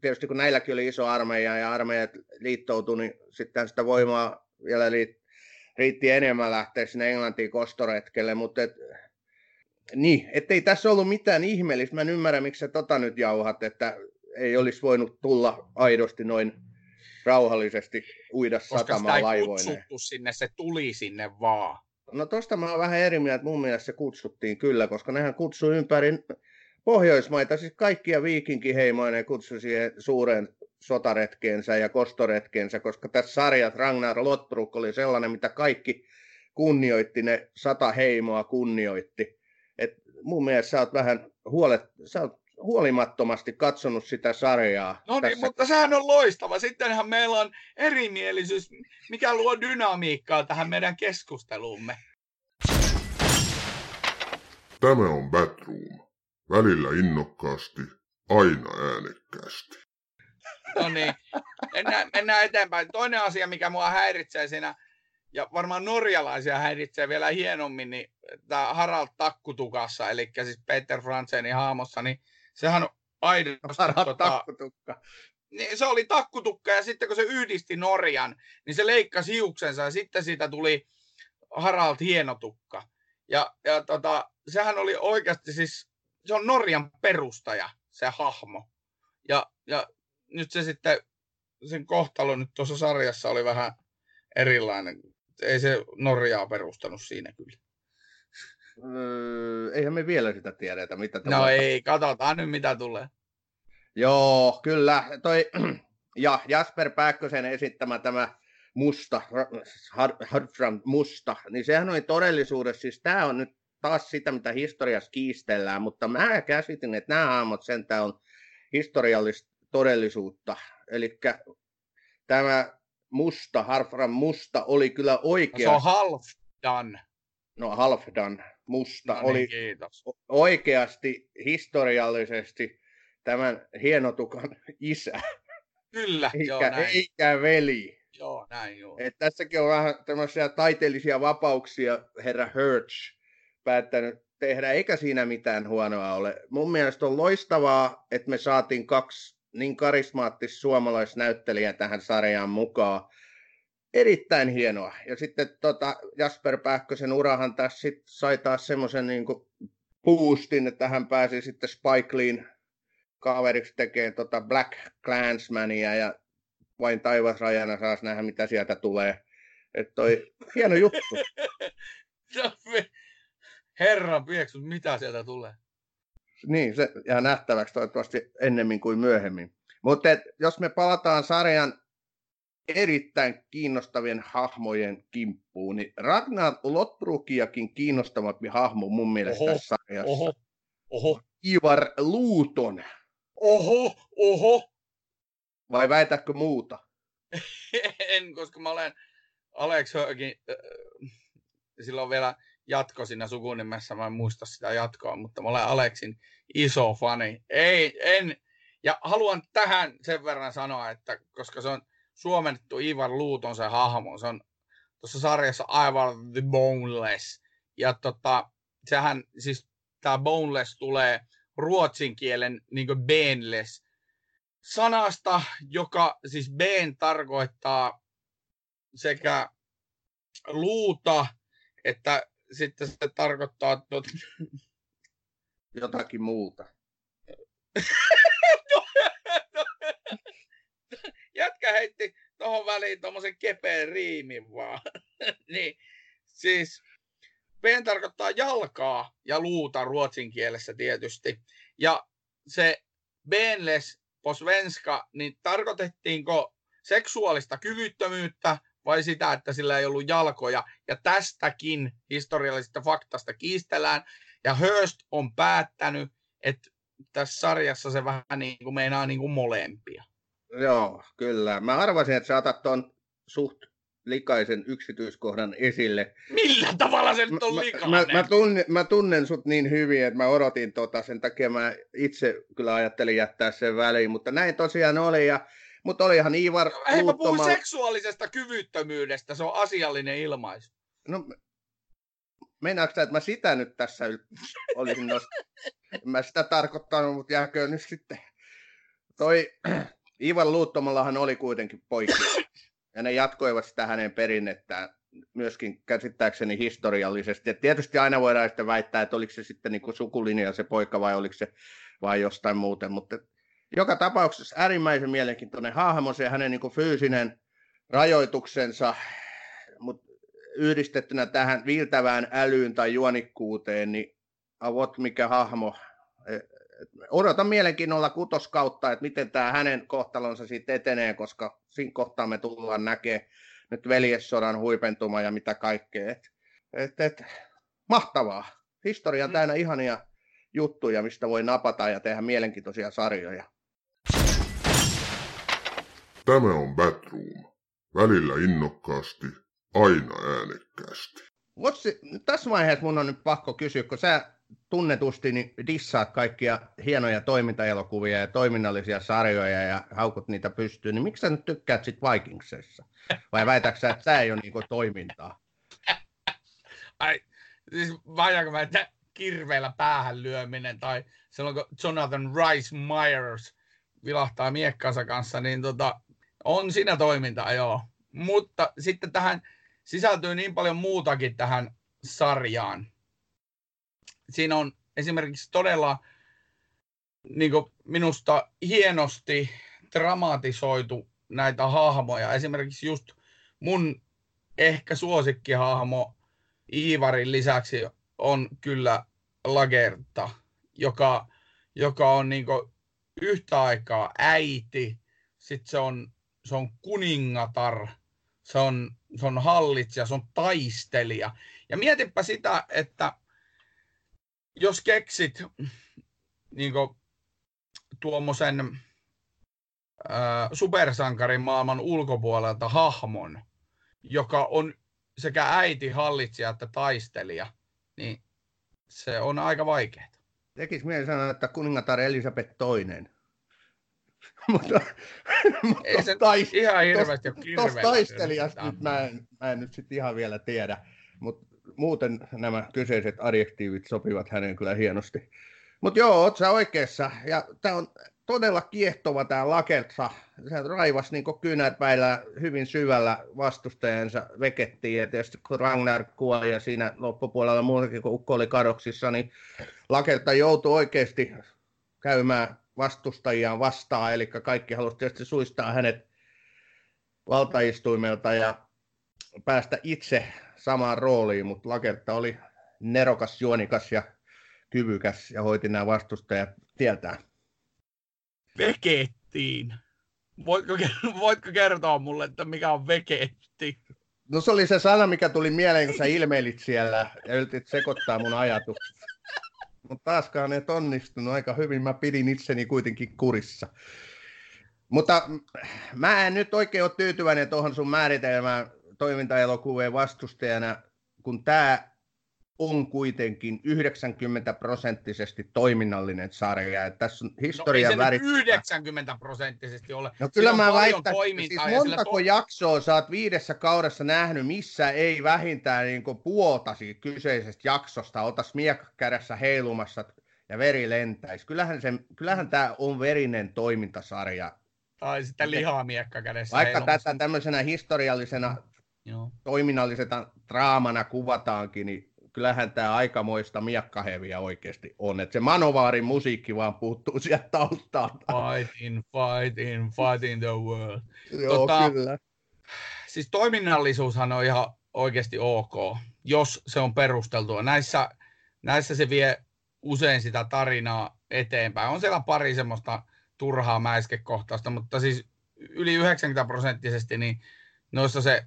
tietysti kun näilläkin oli iso armeija ja armeijat liittoutui, niin sitten sitä voimaa vielä riitti enemmän lähteä sinne Englantiin kostoretkelle, mutta et, niin, ettei tässä ollut mitään ihmeellistä. Mä en ymmärrä, miksi sä tota nyt jauhat, että ei olisi voinut tulla aidosti noin rauhallisesti uida satamaan. Koska sitä ei sinne, se tuli sinne vaan. No tosta mä oon vähän eri mieltä, mun mielestä se kutsuttiin kyllä, koska nehän kutsui ympäri Pohjoismaita, siis kaikkia viikinkiheimoja kutsui siihen suureen sotaretkeensä ja kostoretkeensä, koska tässä sarjat Ragnar Lotbruk oli sellainen, mitä kaikki kunnioitti, ne sata heimoa kunnioitti. Et mun mielestä sä oot vähän huolet, sä oot huolimattomasti katsonut sitä sarjaa. No niin, mutta sehän on loistava. Sittenhän meillä on erimielisyys, mikä luo dynamiikkaa tähän meidän keskusteluumme. Tämä on Batroom. Välillä innokkaasti, aina äänekkäästi. No niin, mennään, mennään eteenpäin. Toinen asia, mikä mua häiritsee siinä, ja varmaan norjalaisia häiritsee vielä hienommin, niin tämä Harald Takkutukassa, eli siis Peter Fransenin haamossa, niin sehän on aidosti... Harald tota, Takkutukka. Niin, se oli takkutukka, ja sitten kun se yhdisti Norjan, niin se leikkasi hiuksensa, ja sitten siitä tuli Harald Hienotukka. Ja, ja tota, sehän oli oikeasti siis, se on Norjan perustaja, se hahmo. Ja, ja nyt se sitten, sen kohtalo nyt tuossa sarjassa oli vähän erilainen. Ei se Norjaa perustanut siinä kyllä. Öö, eihän me vielä sitä tiedetä, mitä No tulee. ei, katsotaan nyt mitä tulee. Joo, kyllä. Toi, ja Jasper Pääkkösen esittämä tämä musta, Hardfront musta, niin sehän oli todellisuudessa, siis tämä on nyt taas sitä, mitä historiassa kiistellään, mutta mä käsitin, että nämä hahmot sentään on historiallista todellisuutta. Eli tämä musta, Harfran musta oli kyllä oikea. Se on Halfdan. No Halfdan musta no niin, oli kiitos. oikeasti historiallisesti tämän hienotukan isä. Kyllä, eikä, joo, näin. eikä veli. Joo, näin joo. Et tässäkin on vähän tämmöisiä taiteellisia vapauksia herra Hirsch päättänyt tehdä, eikä siinä mitään huonoa ole. Mun mielestä on loistavaa, että me saatiin kaksi niin karismaattista suomalaisnäyttelijää tähän sarjaan mukaan. Erittäin hienoa. Ja sitten tota, Jasper Pähkösen urahan tässä sit sai taas semmoisen niin boostin, että hän pääsi sitten Spike Leein kaveriksi tekemään tota Black Clansmania ja vain taivasrajana saas nähdä, mitä sieltä tulee. Että toi hieno juttu. Herran pieksut, mitä sieltä tulee? Niin, se jää nähtäväksi toivottavasti ennemmin kuin myöhemmin. Mutta jos me palataan sarjan erittäin kiinnostavien hahmojen kimppuun, niin Ragnar Lotbrukiakin kiinnostavampi hahmo mun mielestä oho, tässä sarjassa. Oho, oho. Ivar Luuton. Oho, oho. Vai väitäkö muuta? en, koska mä olen Alex Högin, äh, silloin vielä jatko siinä sukunimessä, mä en muista sitä jatkoa, mutta mä olen Aleksin iso fani. Ei, en, ja haluan tähän sen verran sanoa, että koska se on suomennettu Ivar Luuton se hahmo, se on tuossa sarjassa aivan The Boneless. Ja tota, sehän, siis tämä Boneless tulee ruotsin kielen niin Benless sanasta, joka siis Ben tarkoittaa sekä luuta että sitten se tarkoittaa tot... jotakin muuta. Jätkä heitti tuohon väliin tuommoisen kepeen riimin vaan. niin, siis pen tarkoittaa jalkaa ja luuta ruotsin kielessä tietysti. Ja se benless på svenska, niin tarkoitettiinko seksuaalista kyvyttömyyttä vai sitä, että sillä ei ollut jalkoja. Ja tästäkin historiallisesta faktasta kiistellään. Ja Hurst on päättänyt, että tässä sarjassa se vähän niin kuin meinaa niin kuin molempia. Joo, kyllä. Mä arvasin, että saatat tuon suht likaisen yksityiskohdan esille. Millä tavalla se nyt on likainen? Mä, mä, mä, tunnen, mä tunnen sut niin hyvin, että mä odotin tota, sen takia mä itse kyllä ajattelin jättää sen väliin, mutta näin tosiaan oli. Ja mutta olihan Ivar Hei, mä puhun seksuaalisesta kyvyttömyydestä, se on asiallinen ilmaisu. No, meinaatko sä, että mä sitä nyt tässä olisin nost... mä sitä tarkoittanut, mutta jääkö nyt sitten. Toi Ivar Luuttomallahan oli kuitenkin poikki. Ja ne jatkoivat sitä hänen perinnettä myöskin käsittääkseni historiallisesti. Et tietysti aina voidaan sitten väittää, että oliko se sitten niin sukulinja se poika vai oliko se vai jostain muuten, mutta joka tapauksessa äärimmäisen mielenkiintoinen hahmo, se hänen niin fyysinen rajoituksensa, mutta yhdistettynä tähän viiltävään älyyn tai juonikkuuteen, niin avot mikä hahmo. Odotan mielenkiinnolla kutoskautta, että miten tämä hänen kohtalonsa siitä etenee, koska siinä kohtaa me tullaan näkemään nyt veljessodan huipentuma ja mitä kaikkea. Et, et, et, mahtavaa. Historia täynnä ihania juttuja, mistä voi napata ja tehdä mielenkiintoisia sarjoja. Tämä on Batroom. Välillä innokkaasti, aina äänekkäästi. Votsi, tässä vaiheessa mun on nyt pakko kysyä, kun sä tunnetusti niin dissaat kaikkia hienoja toimintaelokuvia ja toiminnallisia sarjoja ja haukut niitä pystyyn, niin miksi sä nyt tykkäät sit Vikingsessa? Vai väitätkö sä, että sä ei ole niinku toimintaa? Ai, siis vajaanko mä, että kirveellä päähän lyöminen tai silloin kun Jonathan Rice Myers vilahtaa miekkansa kanssa, niin tota, on siinä toimintaa, joo. Mutta sitten tähän sisältyy niin paljon muutakin tähän sarjaan. Siinä on esimerkiksi todella niin minusta hienosti dramatisoitu näitä hahmoja. Esimerkiksi just mun ehkä suosikkihahmo Iivarin lisäksi on kyllä Lagerta, joka, joka on niin yhtä aikaa äiti, sitten se on, se on kuningatar, se on, se on hallitsija, se on taistelija. Ja mietipä sitä, että jos keksit niin tuommoisen supersankarin maailman ulkopuolelta hahmon, joka on sekä äiti, hallitsija että taistelija, niin se on aika vaikeaa. Tekis mieli sanoa, että kuningatar Elisabeth toinen. mutta, mutta Ei se tais, ihan hirveästi Tuosta taistelijasta nyt mä en, mä en nyt sitten ihan vielä tiedä, mutta muuten nämä kyseiset adjektiivit sopivat hänen kyllä hienosti. Mutta joo, oot sä oikeassa. Ja tämä on todella kiehtova tämä Lakertsa. Se raivas niin kyynärpäillä hyvin syvällä vastustajansa vekettiin. Ja tietysti kun Ragnar kuoli ja siinä loppupuolella muutenkin, kun Ukko oli kadoksissa, niin Lakerta joutui oikeasti käymään vastustajiaan vastaan. Eli kaikki halusivat tietysti suistaa hänet valtaistuimelta ja päästä itse samaan rooliin, mutta Lakerta oli nerokas, juonikas ja kyvykäs ja hoiti nämä vastustajat tietää vekettiin. Voitko, voitko kertoa mulle, että mikä on veketti? No se oli se sana, mikä tuli mieleen, kun sä ilmeilit siellä ja yritit sekoittaa mun ajatukset. Mutta taaskaan et onnistunut aika hyvin. Mä pidin itseni kuitenkin kurissa. Mutta mä en nyt oikein ole tyytyväinen tuohon sun määritelmään toimintaelokuvien vastustajana, kun tämä on kuitenkin 90 prosenttisesti toiminnallinen sarja. Että tässä on historia no, se 90 prosenttisesti ole. No kyllä mä väitän, siis montako to... jaksoa sä oot viidessä kaudessa nähnyt, missä ei vähintään niin puolta siitä kyseisestä jaksosta otas miekka kädessä heilumassa ja veri lentäisi. Kyllähän, se, kyllähän tämä on verinen toimintasarja. Tai sitten lihaa miekka kädessä Vaikka heilumassa. tätä tämmöisenä historiallisena Joo. toiminnallisena draamana kuvataankin, niin kyllähän tämä aikamoista miakkaheviä oikeasti on. Että se Manovaarin musiikki vaan puuttuu sieltä taustalta. Fighting, fighting, fighting the world. Joo, tota, kyllä. Siis toiminnallisuushan on ihan oikeasti ok, jos se on perusteltua. Näissä, näissä se vie usein sitä tarinaa eteenpäin. On siellä pari semmoista turhaa mäiskekohtausta, mutta siis yli 90 prosenttisesti niin noissa se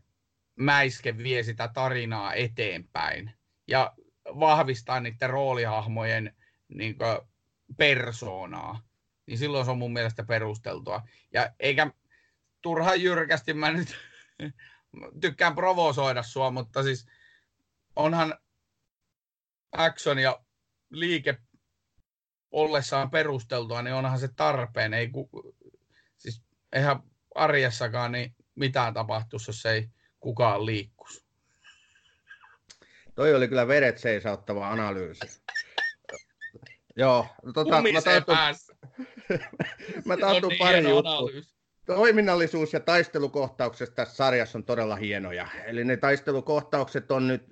mäiske vie sitä tarinaa eteenpäin ja vahvistaa niiden roolihahmojen niin kuin, persoonaa, niin silloin se on mun mielestä perusteltua. Ja eikä turha jyrkästi mä nyt tykkään provosoida sua, mutta siis onhan action ja liike ollessaan perusteltua, niin onhan se tarpeen. Ei ku, siis eihän arjessakaan niin mitään tapahtuisi, jos ei kukaan liikkuisi. Toi oli kyllä veret seisauttava analyysi. Joo, no tota, mä tartun, mä tartun niin pari juttua. Toiminnallisuus ja taistelukohtaukset tässä sarjassa on todella hienoja. Eli ne taistelukohtaukset on nyt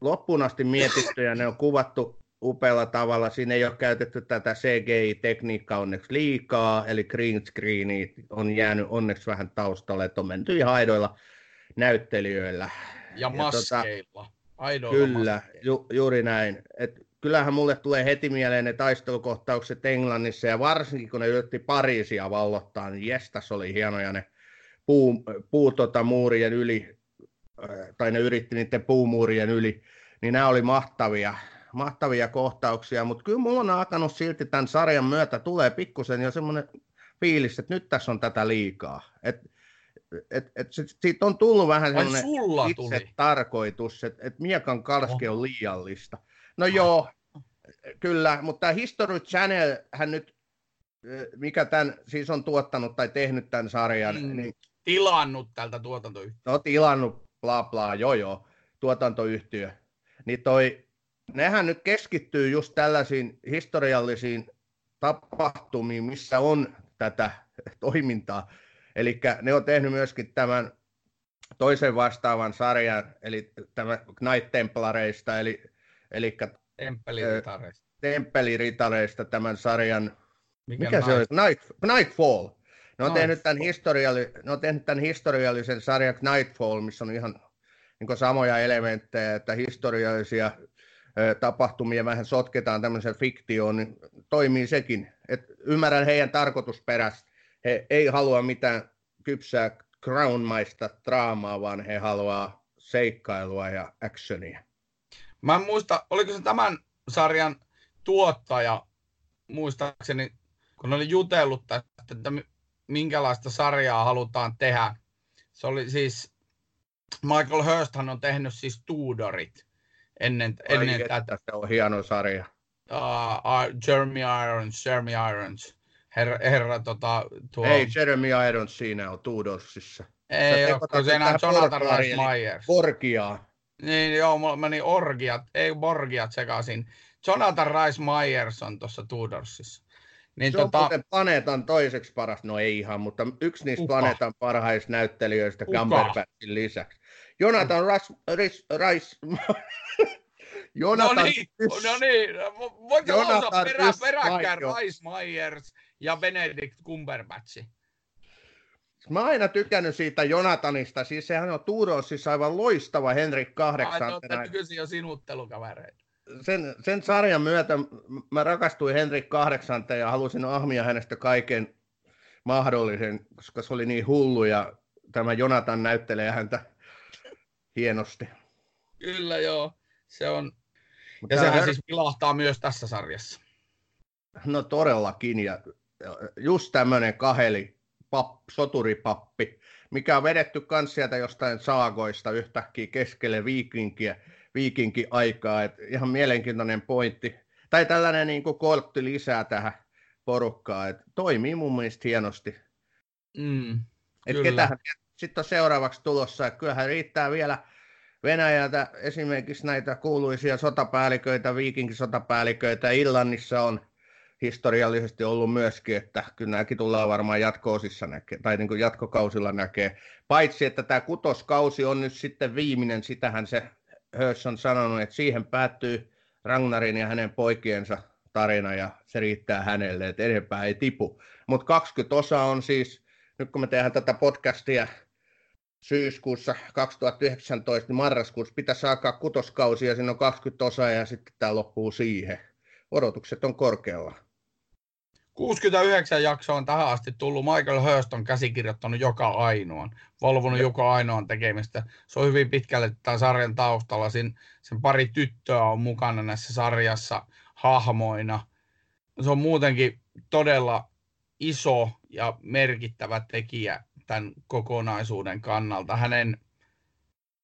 loppuun asti mietitty ja ne on kuvattu upealla tavalla. Siinä ei ole käytetty tätä CGI-tekniikkaa onneksi liikaa, eli green screenit on jäänyt onneksi vähän taustalle, että on menty ihan aidoilla näyttelijöillä. Ja, ja tota- maskeilla. Tota, Aidolla Kyllä, ju, juuri näin. Et kyllähän mulle tulee heti mieleen ne taistelukohtaukset Englannissa, ja varsinkin kun ne yritti Pariisia vallottaa, niin jestas oli hienoja ne puu, puu tota, muurien yli, äh, tai ne yritti niiden puumuurien yli, niin nämä oli mahtavia. mahtavia kohtauksia, mutta kyllä mulla on alkanut silti tämän sarjan myötä tulee pikkusen jo semmoinen fiilis, että nyt tässä on tätä liikaa. Et, et, et, siitä on tullut vähän semmoinen itse tarkoitus, että et Miekan kalski on liiallista. No joo, kyllä, mutta tämä History Channel, hän nyt, mikä tämän siis on tuottanut tai tehnyt tämän sarjan, mm, niin... Tilannut tältä tuotantoyhtiöltä. No tilannut, bla bla, joo joo, tuotantoyhtiö. Niin toi, nehän nyt keskittyy just tällaisiin historiallisiin tapahtumiin, missä on tätä toimintaa. Eli ne on tehnyt myöskin tämän toisen vastaavan sarjan, eli tämä Knight Templareista, eli, eli Temppeliritareista. Temppeliritareista tämän sarjan, mikä, mikä se oli? Night, Nightfall. Ne on, tehnyt tämän historialli, ne on tehnyt tämän historiallisen sarjan Nightfall, missä on ihan niin samoja elementtejä, että historiallisia tapahtumia vähän sotketaan tämmöisen fiktioon, niin toimii sekin. Et ymmärrän heidän tarkoitusperästä. He ei halua mitään kypsää crownmaista draamaa, vaan he haluaa seikkailua ja actionia. Mä en muista, oliko se tämän sarjan tuottaja, muistaakseni, kun oli jutellut tästä, että minkälaista sarjaa halutaan tehdä. Se oli siis, Michael Hursthan on tehnyt siis Tudorit ennen, ennen tätä. Se on hieno sarja. Uh, Jeremy Irons, Jeremy Irons. Herra, herra tota, tuo... Ei, Jeremy Irons siinä on Tudorsissa. Ei ole, kun siinä on Jonathan Rice Myers. Borgiaa. Niin, joo, mulla meni orgiat, ei Borgiat sekaisin. Jonathan Rice Myers on tuossa Tudorsissa. Niin se tota... on planeetan toiseksi paras, no ei ihan, mutta yksi niistä Kuka? planeetan parhaista näyttelijöistä Cumberbatchin lisäksi. Jonathan Rice... Jonathan no niin, no niin. Voitko lausua perä, peräkkäin Rice Myers ja Benedict Cumberbatch? Mä oon aina tykännyt siitä Jonathanista, siis sehän on Tuudosissa aivan loistava Henrik kahdeksan. Ai, te jo sinuttelukavereita. Sen, sen sarjan myötä mä rakastuin Henrik kahdeksanteen ja halusin ahmia hänestä kaiken mahdollisen, koska se oli niin hullu ja tämä Jonathan näyttelee häntä hienosti. Kyllä joo, se on. Mutta ja sehän her... siis pilahtaa myös tässä sarjassa. No todellakin, ja just tämmöinen kaheli pap, soturipappi, mikä on vedetty kans sieltä jostain saagoista yhtäkkiä keskelle viikinkiä, viikinki-aikaa. Et ihan mielenkiintoinen pointti. Tai tällainen niin kuin koltti lisää tähän porukkaan. Et toimii mun mielestä hienosti. Mm, et ketähän sitten on seuraavaksi tulossa. Et kyllähän riittää vielä Venäjältä esimerkiksi näitä kuuluisia sotapäälliköitä, viikinkisotapäälliköitä. Illannissa on historiallisesti ollut myöskin, että kyllä nämäkin tullaan varmaan jatko-osissa näkee, tai niin kuin jatkokausilla näkee. Paitsi, että tämä kutoskausi on nyt sitten viimeinen, sitähän se Hörs on sanonut, että siihen päättyy Ragnarin ja hänen poikiensa tarina, ja se riittää hänelle, että enempää ei tipu. Mutta 20 osa on siis, nyt kun me tehdään tätä podcastia syyskuussa 2019, niin marraskuussa pitäisi alkaa kutoskausi, ja siinä on 20 osaa, ja sitten tämä loppuu siihen. Odotukset on korkealla. 69 jaksoa on tähän asti tullut. Michael Hurst on käsikirjoittanut joka ainoan, valvonut joka ainoan tekemistä. Se on hyvin pitkälle tämän sarjan taustalla. Sen, sen pari tyttöä on mukana näissä sarjassa hahmoina. Se on muutenkin todella iso ja merkittävä tekijä tämän kokonaisuuden kannalta. Hänen,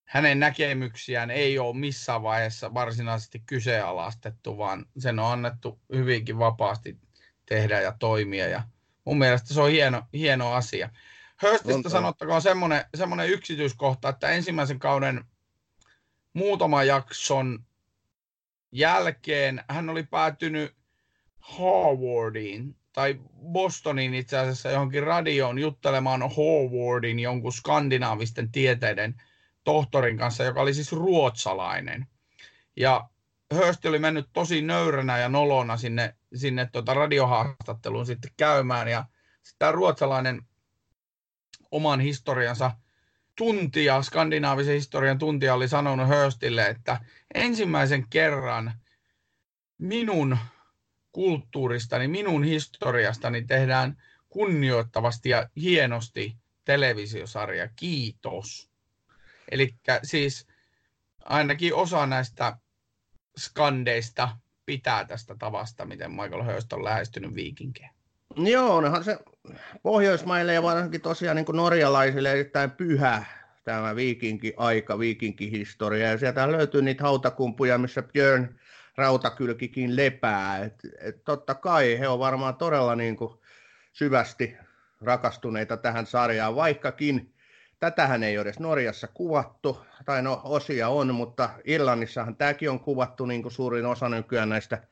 hänen näkemyksiään ei ole missään vaiheessa varsinaisesti kyseenalaistettu, vaan sen on annettu hyvinkin vapaasti tehdä ja toimia. Ja mun mielestä se on hieno, hieno asia. Hurstista sanottakoon semmoinen, semmoinen yksityiskohta, että ensimmäisen kauden muutaman jakson jälkeen hän oli päätynyt Harvardiin tai Bostonin itse asiassa johonkin radioon juttelemaan Harvardin jonkun skandinaavisten tieteiden tohtorin kanssa, joka oli siis ruotsalainen. Ja Hurst oli mennyt tosi nöyränä ja nolona sinne, sinne tuota radiohaastatteluun sitten käymään. Ja tämä ruotsalainen oman historiansa tuntija, skandinaavisen historian tuntija oli sanonut Hurstille, että ensimmäisen kerran minun kulttuuristani, minun historiastani tehdään kunnioittavasti ja hienosti televisiosarja. Kiitos. Eli siis ainakin osa näistä skandeista pitää tästä tavasta, miten Michael Hurst on lähestynyt viikinkeen? Joo, onhan se Pohjoismaille ja varsinkin tosiaan niin norjalaisille erittäin pyhä tämä viikinki-aika, viikinkihistoria. Ja sieltä löytyy niitä hautakumpuja, missä Björn rautakylkikin lepää. Et, et totta kai he on varmaan todella niin kuin syvästi rakastuneita tähän sarjaan, vaikkakin tätähän ei ole edes Norjassa kuvattu, tai no osia on, mutta Irlannissahan tämäkin on kuvattu niin kuin suurin osa nykyään näistä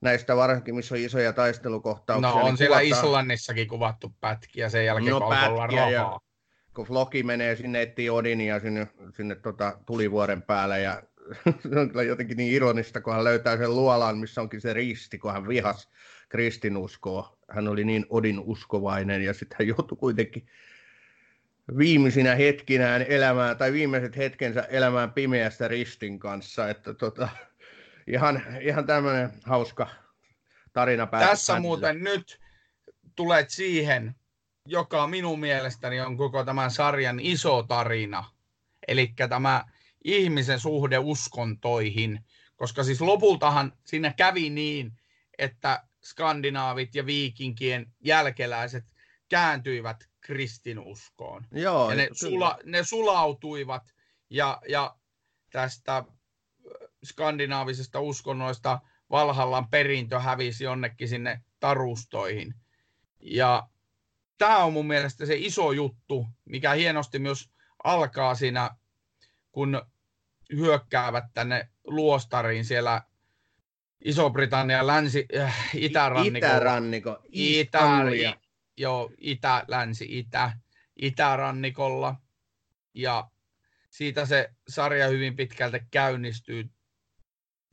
näistä varsinkin, missä on isoja taistelukohtauksia. No on niin siellä kuvataan... Islannissakin kuvattu pätkiä sen jälkeen, no, kun rahaa. Ja, kun Floki menee sinne etsiä Odinia sinne, sinne tota, tulivuoren päälle ja se on kyllä jotenkin niin ironista, kun hän löytää sen luolan, missä onkin se risti, kun hän vihas kristinuskoa. Hän oli niin Odin uskovainen ja sitten hän joutui kuitenkin viimeisinä hetkinään elämään, tai viimeiset hetkensä elämään pimeästä ristin kanssa, että tota, ihan, ihan tämmöinen hauska tarina Tässä hänelle. muuten nyt tulet siihen, joka minun mielestäni on koko tämän sarjan iso tarina. Eli tämä ihmisen suhde uskontoihin. Koska siis lopultahan siinä kävi niin, että skandinaavit ja viikinkien jälkeläiset kääntyivät kristinuskoon. Joo, ja ne, sula, ne sulautuivat ja, ja tästä skandinaavisesta uskonnoista Valhallan perintö hävisi jonnekin sinne tarustoihin. Ja tämä on mun mielestä se iso juttu, mikä hienosti myös alkaa siinä, kun hyökkäävät tänne luostariin siellä Iso-Britannian länsi, äh, itärannikolla. Itäranniko, Itä, joo, itä, länsi, itä, itärannikolla. Ja siitä se sarja hyvin pitkälti käynnistyy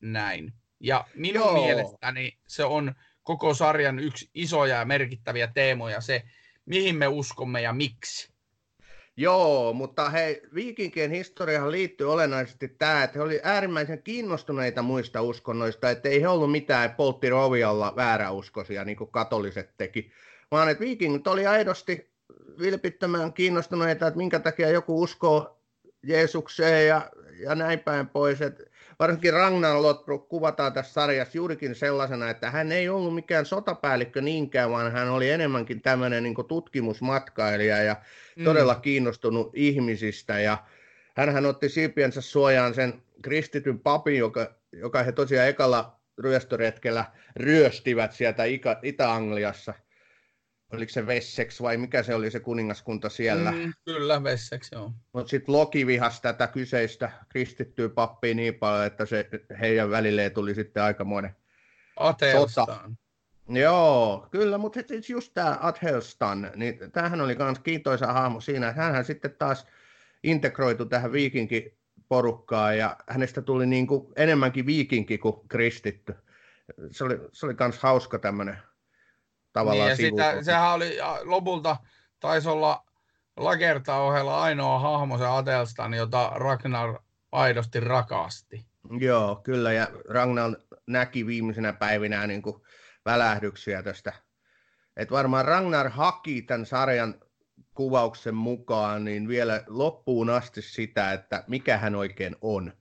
näin. Ja minun Joo. mielestäni se on koko sarjan yksi isoja ja merkittäviä teemoja se, mihin me uskomme ja miksi. Joo, mutta hei, viikinkien historiaan liittyy olennaisesti tämä, että he olivat äärimmäisen kiinnostuneita muista uskonnoista, että ei he ollut mitään poltti rovialla vääräuskoisia, niin kuin katoliset teki, vaan että viikingit oli aidosti vilpittömän kiinnostuneita, että minkä takia joku uskoo Jeesukseen ja, ja näin päin pois. Että varsinkin Ragnar Lothbrok kuvataan tässä sarjassa juurikin sellaisena, että hän ei ollut mikään sotapäällikkö niinkään, vaan hän oli enemmänkin tämmöinen niin tutkimusmatkailija ja mm. todella kiinnostunut ihmisistä. Ja hän otti siipiensä suojaan sen kristityn papin, joka, joka he tosiaan ekalla ryöstöretkellä ryöstivät sieltä Itä-Angliassa – oliko se Wessex vai mikä se oli se kuningaskunta siellä. Mm, kyllä, Wessex, joo. Mutta sitten Loki vihasi tätä kyseistä kristittyä pappia niin paljon, että se heidän välilleen tuli sitten aikamoinen Ateostan. Joo, kyllä, mutta just tämä Athelstan, niin tämähän oli myös kiintoisa hahmo siinä, että hänhän sitten taas integroitu tähän viikinkiporukkaan ja hänestä tuli niin kuin enemmänkin viikinki kuin kristitty. Se oli, se oli myös hauska tämmöinen tavallaan niin, ja sitä, sehän oli lopulta, taisi olla Lagerta ohella ainoa hahmo se Atelstan, jota Ragnar aidosti rakasti. Joo, kyllä, ja Ragnar näki viimeisenä päivinä niin kuin välähdyksiä tästä. Et varmaan Ragnar haki tämän sarjan kuvauksen mukaan niin vielä loppuun asti sitä, että mikä hän oikein on.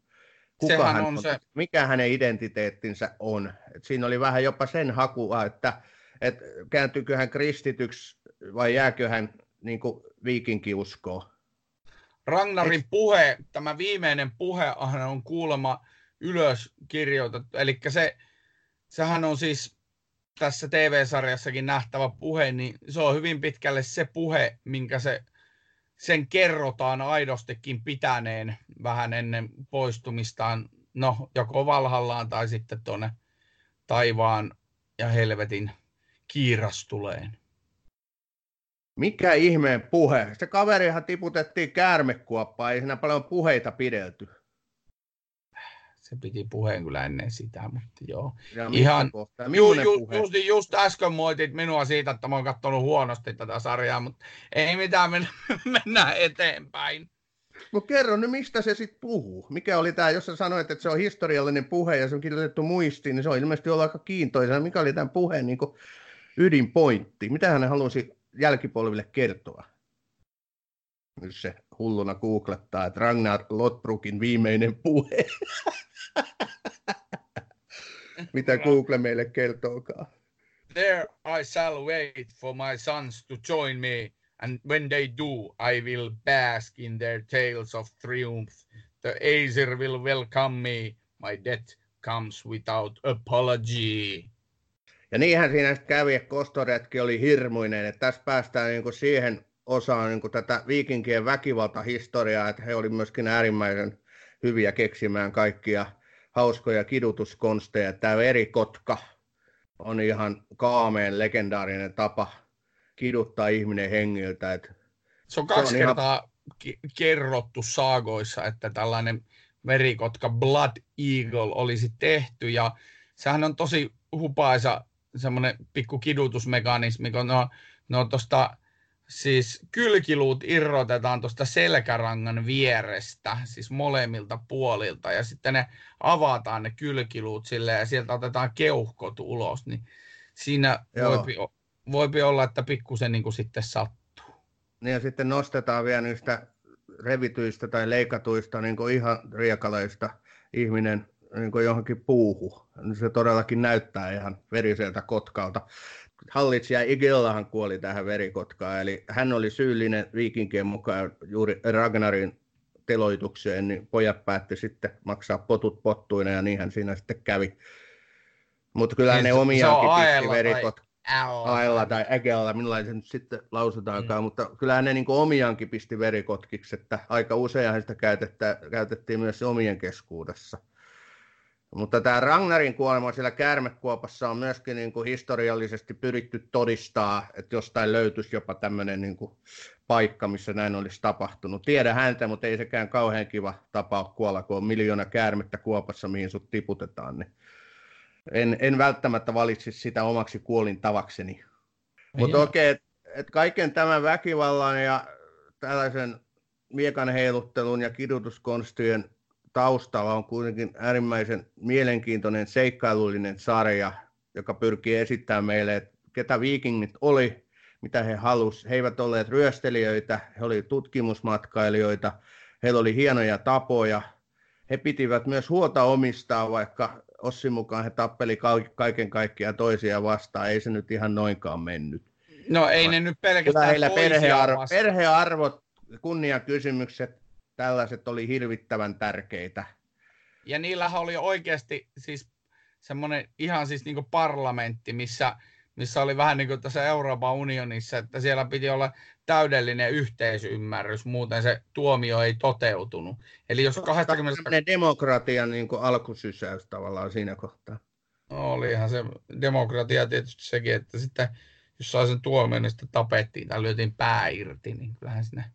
Kuka hän on, on se. Mikä hänen identiteettinsä on. Et siinä oli vähän jopa sen hakua, että että kääntyykö hän kristityksi vai jääkö hän niin viikinkiuskoon. Ragnarin Et... puhe, tämä viimeinen puhe on kuulemma ylös kirjoitettu. Eli se, sehän on siis tässä TV-sarjassakin nähtävä puhe, niin se on hyvin pitkälle se puhe, minkä se, sen kerrotaan aidostikin pitäneen vähän ennen poistumistaan, no joko Valhallaan tai sitten tuonne taivaan ja helvetin kiirastuleen. Mikä ihmeen puhe? Se kaverihan tiputettiin käärmekuoppaan, ei siinä paljon puheita pidelty. Se piti puheen kyllä ennen sitä, mutta joo. Ja Ihan, ju, ju, just, just äsken moitit minua siitä, että mä oon katsonut huonosti tätä sarjaa, mutta ei mitään, mennä, mennään eteenpäin. No kerro nyt, mistä se sitten puhuu? Mikä oli tämä, jos sä sanoit, että se on historiallinen puhe ja se on kirjoitettu muistiin, niin se on ilmeisesti ollut aika kiintoisa. Mikä oli tämän puheen niin ydinpointti? Mitä hän halusi jälkipolville kertoa? Nyt se hulluna googlettaa, että Ragnar Lotbrukin viimeinen puhe. Mitä Google meille kertookaan. There I shall wait for my sons to join me, and when they do, I will bask in their tales of triumph. The Aesir will welcome me. My death comes without apology. Ja niinhän siinä sitten kävi, että kostoretki oli hirmuinen. Että tässä päästään niin kuin siihen osaan niin kuin tätä viikinkien väkivaltahistoriaa, että he olivat myöskin äärimmäisen hyviä keksimään kaikkia hauskoja kidutuskonsteja. Tämä verikotka on ihan kaameen legendaarinen tapa kiduttaa ihminen hengiltä. Että se on kaksi se on kertaa ihan... kerrottu saagoissa, että tällainen verikotka Blood Eagle olisi tehty ja sehän on tosi hupaisa semmoinen pikku kidutusmekanismi, kun no, no tosta, siis kylkiluut irrotetaan tuosta selkärangan vierestä, siis molemmilta puolilta, ja sitten ne avataan ne kylkiluut sille ja sieltä otetaan keuhkot ulos, niin siinä voipi, voipi olla, että pikkusen niin kuin sitten sattuu. Niin ja sitten nostetaan vielä niistä revityistä tai leikatuista niin kuin ihan riekaleista ihminen niin kuin johonkin puuhu. Se todellakin näyttää ihan veriseltä kotkalta. Hallitsija Igellahan kuoli tähän verikotkaan, eli hän oli syyllinen viikinkien mukaan juuri Ragnarin teloitukseen, niin pojat päätti sitten maksaa potut pottuina ja niinhän siinä sitten kävi. Mutta kyllä niin, ne omiaankin pisti verikot. Aella tai Ägealla, millainen se nyt sitten lausutaankaan, mm. mutta kyllähän ne niin omiaankin pisti verikotkiksi, että aika useinhan sitä käytettiin myös omien keskuudessa. Mutta tämä Ragnarin kuolema siellä käärmekuopassa on myöskin niin kuin historiallisesti pyritty todistaa, että jostain löytyisi jopa tämmöinen niin kuin paikka, missä näin olisi tapahtunut. Tiedä häntä, mutta ei sekään kauhean kiva tapa kuolla, kun on miljoona käärmettä kuopassa, mihin sut tiputetaan. Niin en, en välttämättä valitsisi sitä omaksi kuolin tavakseni. Mutta okei, okay, että et kaiken tämän väkivallan ja tällaisen miekan heiluttelun ja kidutuskonstien taustalla on kuitenkin äärimmäisen mielenkiintoinen seikkailullinen sarja, joka pyrkii esittämään meille, että ketä viikingit oli, mitä he halusivat. He eivät olleet ryöstelijöitä, he olivat tutkimusmatkailijoita, heillä oli hienoja tapoja. He pitivät myös huolta omistaan, vaikka Ossin mukaan he tappeli kaiken kaikkiaan toisia vastaan. Ei se nyt ihan noinkaan mennyt. No ei ne nyt pelkästään heillä perhearvot, perhearvot, kunniakysymykset tällaiset oli hirvittävän tärkeitä. Ja niillä oli oikeasti siis semmoinen ihan siis niin parlamentti, missä, missä oli vähän niin kuin tässä Euroopan unionissa, että siellä piti olla täydellinen yhteisymmärrys, muuten se tuomio ei toteutunut. Eli jos 20... demokratian niin kuin alkusysäys tavallaan siinä kohtaa. No, olihan se demokratia tietysti sekin, että sitten jos sai sen tuomion, niin sitten tapettiin tai lyötiin pää irti, niin kyllähän sinne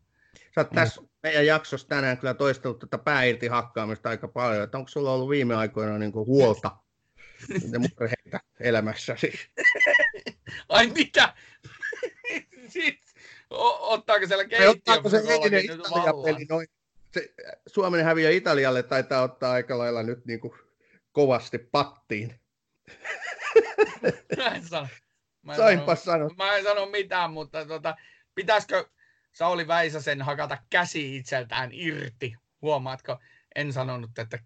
Sä oot tässä meidän jaksossa tänään kyllä toistellut tätä pää irti hakkaamista aika paljon. Että onko sulla ollut viime aikoina niin kuin huolta murheita elämässäsi? Ai mitä? siis, ottaako siellä keittiö? Ottaako se eilinen Italia-peli noin? Se, Suomen häviö Italialle taitaa ottaa aika lailla nyt niin kuin kovasti pattiin. mä en sano. Mä en sano, sano. Mä en sano mitään, mutta tota, pitäisikö Sauli Väisäsen hakata käsi itseltään irti. Huomaatko? En sanonut, että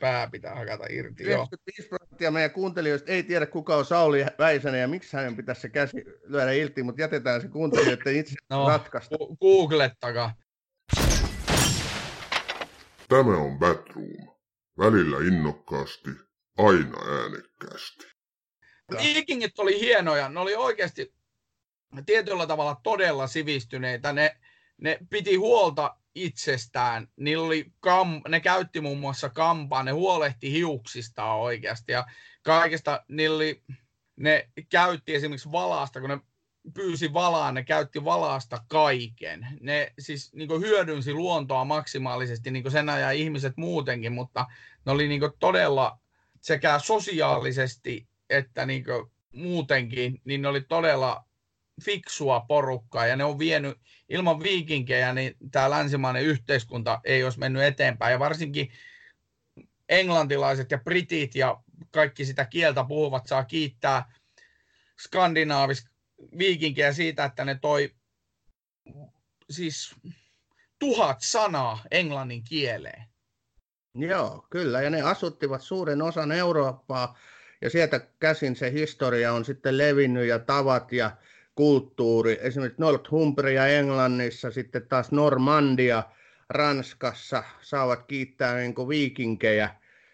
pää pitää hakata irti. 95 prosenttia meidän kuuntelijoista ei tiedä, kuka on Sauli Väisänen ja miksi hänen pitäisi se käsi lyödä irti, mutta jätetään se kuuntelijoiden itse no, ratkaista. Googlettakaa. Tämä on Batroom. Välillä innokkaasti, aina äänekkäästi. Vikingit oli hienoja. Ne oli oikeasti tietyllä tavalla todella sivistyneitä. Ne, ne piti huolta itsestään. Oli kam, ne käytti muun muassa kampaa, ne huolehti hiuksistaan oikeasti ja kaikesta oli, ne käytti esimerkiksi valaasta, kun ne pyysi valaa, ne käytti valaasta kaiken. Ne siis niin hyödynsi luontoa maksimaalisesti, niin sen ajan ihmiset muutenkin, mutta ne oli niin todella sekä sosiaalisesti että niin muutenkin, niin ne oli todella fiksua porukkaa ja ne on vienyt ilman viikinkejä, niin tämä länsimainen yhteiskunta ei olisi mennyt eteenpäin. Ja varsinkin englantilaiset ja britit ja kaikki sitä kieltä puhuvat saa kiittää skandinaavis viikinkejä siitä, että ne toi siis tuhat sanaa englannin kieleen. Joo, kyllä. Ja ne asuttivat suuren osan Eurooppaa. Ja sieltä käsin se historia on sitten levinnyt ja tavat ja kulttuuri. Esimerkiksi Northumbria Englannissa, sitten taas Normandia Ranskassa saavat kiittää niin viikinkejä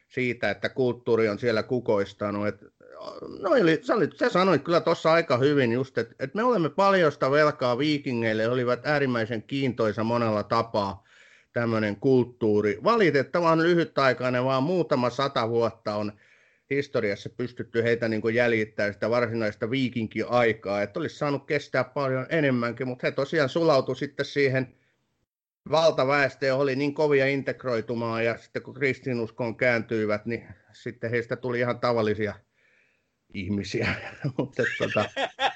siitä, että kulttuuri on siellä kukoistanut. Et, no, eli, sä, olit, sä sanoit kyllä tuossa aika hyvin just, että et me olemme paljosta velkaa viikingeille, olivat äärimmäisen kiintoisa monella tapaa tämmöinen kulttuuri. Valitettavan lyhytaikainen, vaan muutama sata vuotta on historiassa pystytty heitä niin kuin jäljittämään sitä varsinaista viikinki-aikaa, että olisi saanut kestää paljon enemmänkin, mutta he tosiaan sulautu sitten siihen valtaväestö ja oli niin kovia integroitumaan ja sitten kun kristinuskoon kääntyivät, niin sitten heistä tuli ihan tavallisia ihmisiä. mutta tota...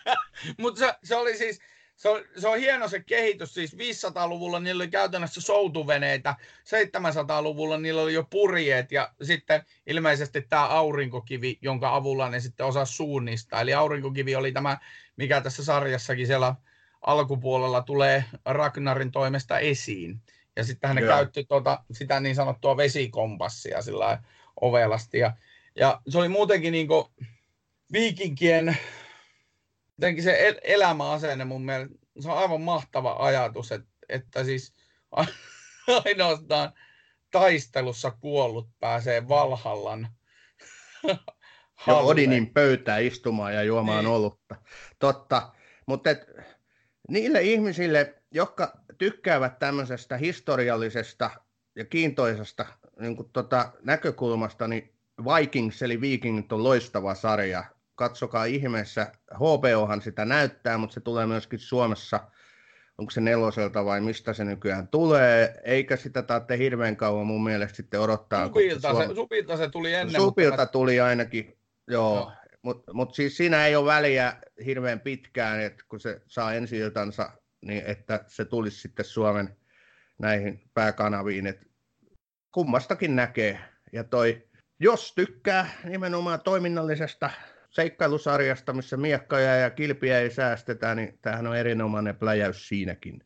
Mut se, se, oli siis, se on, se on hieno se kehitys, siis 500-luvulla niillä oli käytännössä soutuveneitä, 700-luvulla niillä oli jo purjeet ja sitten ilmeisesti tämä aurinkokivi, jonka avulla ne sitten osaa suunnistaa. Eli aurinkokivi oli tämä, mikä tässä sarjassakin siellä alkupuolella tulee Ragnarin toimesta esiin. Ja sitten hän käytti tuota, sitä niin sanottua vesikompassia sillä ovelasti. Ja, ja se oli muutenkin niin kuin viikinkien jotenkin se el- elämäasenne mun mielestä, se on aivan mahtava ajatus, että, että siis ainoastaan taistelussa kuollut pääsee Valhallan Joo, Odinin pöytään istumaan ja juomaan niin. olutta. Totta, mutta et, niille ihmisille, jotka tykkäävät tämmöisestä historiallisesta ja kiintoisesta niin kuin tota, näkökulmasta, niin Vikings eli Vikingit on loistava sarja katsokaa ihmeessä. HBOhan sitä näyttää, mutta se tulee myöskin Suomessa, onko se neloselta vai mistä se nykyään tulee, eikä sitä taatte hirveän kauan mun mielestä sitten odottaa. Supilta, Suom... se, supilta se tuli ennen. Supilta mutta... tuli ainakin, joo. No. Mutta mut siis siinä ei ole väliä hirveän pitkään, että kun se saa ensi iltansa, niin että se tulisi sitten Suomen näihin pääkanaviin, että kummastakin näkee. Ja toi, jos tykkää nimenomaan toiminnallisesta seikkailusarjasta, missä miekkoja ja kilpiä ei säästetä, niin tämähän on erinomainen pläjäys siinäkin.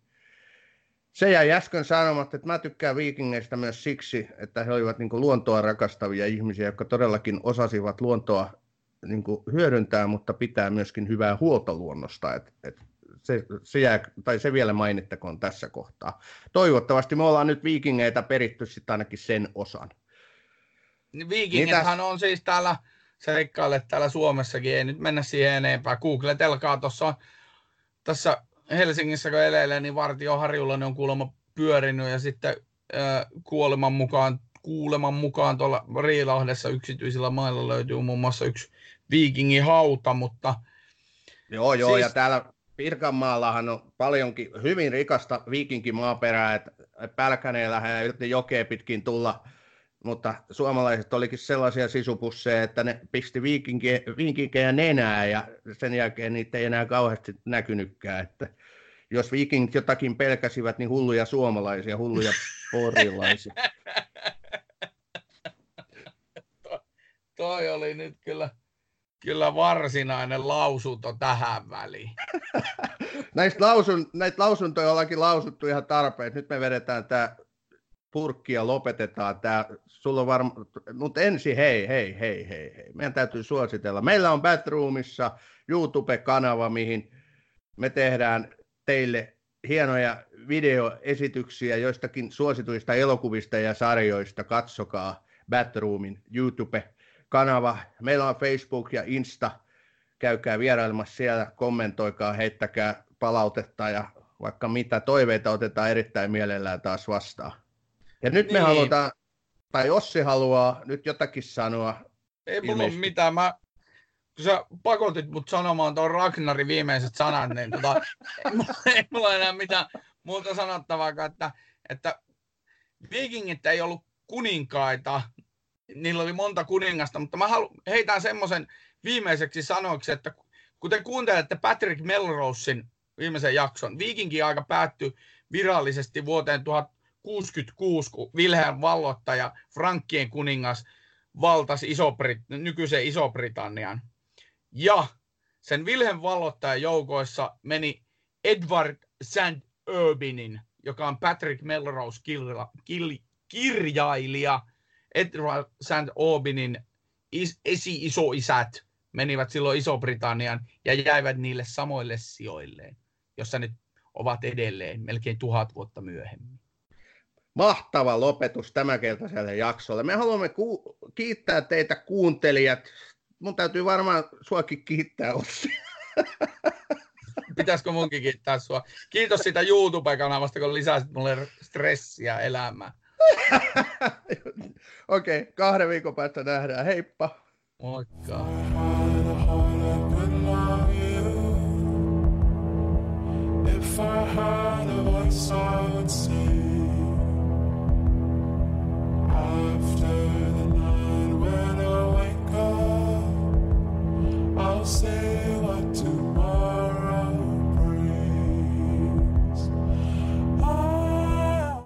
Se jäi äsken sanomatta, että mä tykkään viikingeistä myös siksi, että he olivat niin luontoa rakastavia ihmisiä, jotka todellakin osasivat luontoa niin hyödyntää, mutta pitää myöskin hyvää huolta luonnosta. Et, et se, se, jää, tai se vielä mainittakoon tässä kohtaa. Toivottavasti me ollaan nyt viikingeitä peritty sitten ainakin sen osan. Viikingithan on siis täällä seikkaile täällä Suomessakin, ei nyt mennä siihen enempää. Googletelkaa tuossa tässä Helsingissä, kun elelee, niin Vartioharjulla ne on kuulemma pyörinyt ja sitten äh, kuoleman mukaan, kuuleman mukaan tuolla Riilahdessa yksityisillä mailla löytyy muun muassa yksi viikingin hauta, mutta... Joo, joo, siis... ja täällä Pirkanmaallahan on paljonkin hyvin rikasta viikinkimaaperää, että Pälkäneellähän ei jokea pitkin tulla mutta suomalaiset olikin sellaisia sisupusseja, että ne pisti viikinkejä nenää ja sen jälkeen niitä ei enää kauheasti näkynytkään. Että jos viikingit jotakin pelkäsivät, niin hulluja suomalaisia, hulluja porilaisia. to, toi oli nyt kyllä, kyllä varsinainen lausunto tähän väliin. näistä, lausun, näitä lausuntoja ollaankin lausuttu ihan tarpeeksi. Nyt me vedetään tämä purkki ja lopetetaan tämä. Sulla on varma... Mutta ensin hei, hei, hei, hei, hei. Meidän täytyy suositella. Meillä on Batroomissa YouTube-kanava, mihin me tehdään teille hienoja videoesityksiä joistakin suosituista elokuvista ja sarjoista. Katsokaa Batroomin YouTube-kanava. Meillä on Facebook ja Insta. Käykää vierailemassa siellä, kommentoikaa, heittäkää palautetta ja vaikka mitä toiveita otetaan erittäin mielellään taas vastaan. Ja nyt niin. me halutaan, tai Ossi haluaa nyt jotakin sanoa. Ei mulla ole mitään. Mä, kun sä pakotit mut sanomaan tuon Ragnarin viimeiset sanat, niin tota, ei, mulla, ei mulla enää mitään muuta sanottavaa, että, että vikingit ei ollut kuninkaita, niillä oli monta kuningasta, mutta mä halu, heitän semmoisen viimeiseksi sanoiksi, että kun te kuuntelette Patrick Melrosein viimeisen jakson, viikinkin aika päättyi virallisesti vuoteen 66, kun Wilhelm vallottaja, Frankkien kuningas, valtasi Iso-Brit- nykyisen Iso-Britannian. Ja sen Wilhelm vallottajan joukoissa meni Edward St. Urbinin joka on Patrick Melrose kirja, kil, kirjailija, Edward St. Aubinin is, esi-isoisät menivät silloin Iso-Britannian ja jäivät niille samoille sijoilleen, jossa ne ovat edelleen melkein tuhat vuotta myöhemmin. Mahtava lopetus tämänkeltaiselle jaksolle. Me haluamme ku- kiittää teitä kuuntelijat. Mun täytyy varmaan suakin kiittää, Ossi. Pitäisikö munkin kiittää sua? Kiitos sitä YouTube-kanavasta, kun lisäsit mulle stressiä elämään. Okei, okay, kahden viikon päästä nähdään. Heippa! Moikka! If I had a voice, I would sing. Oh.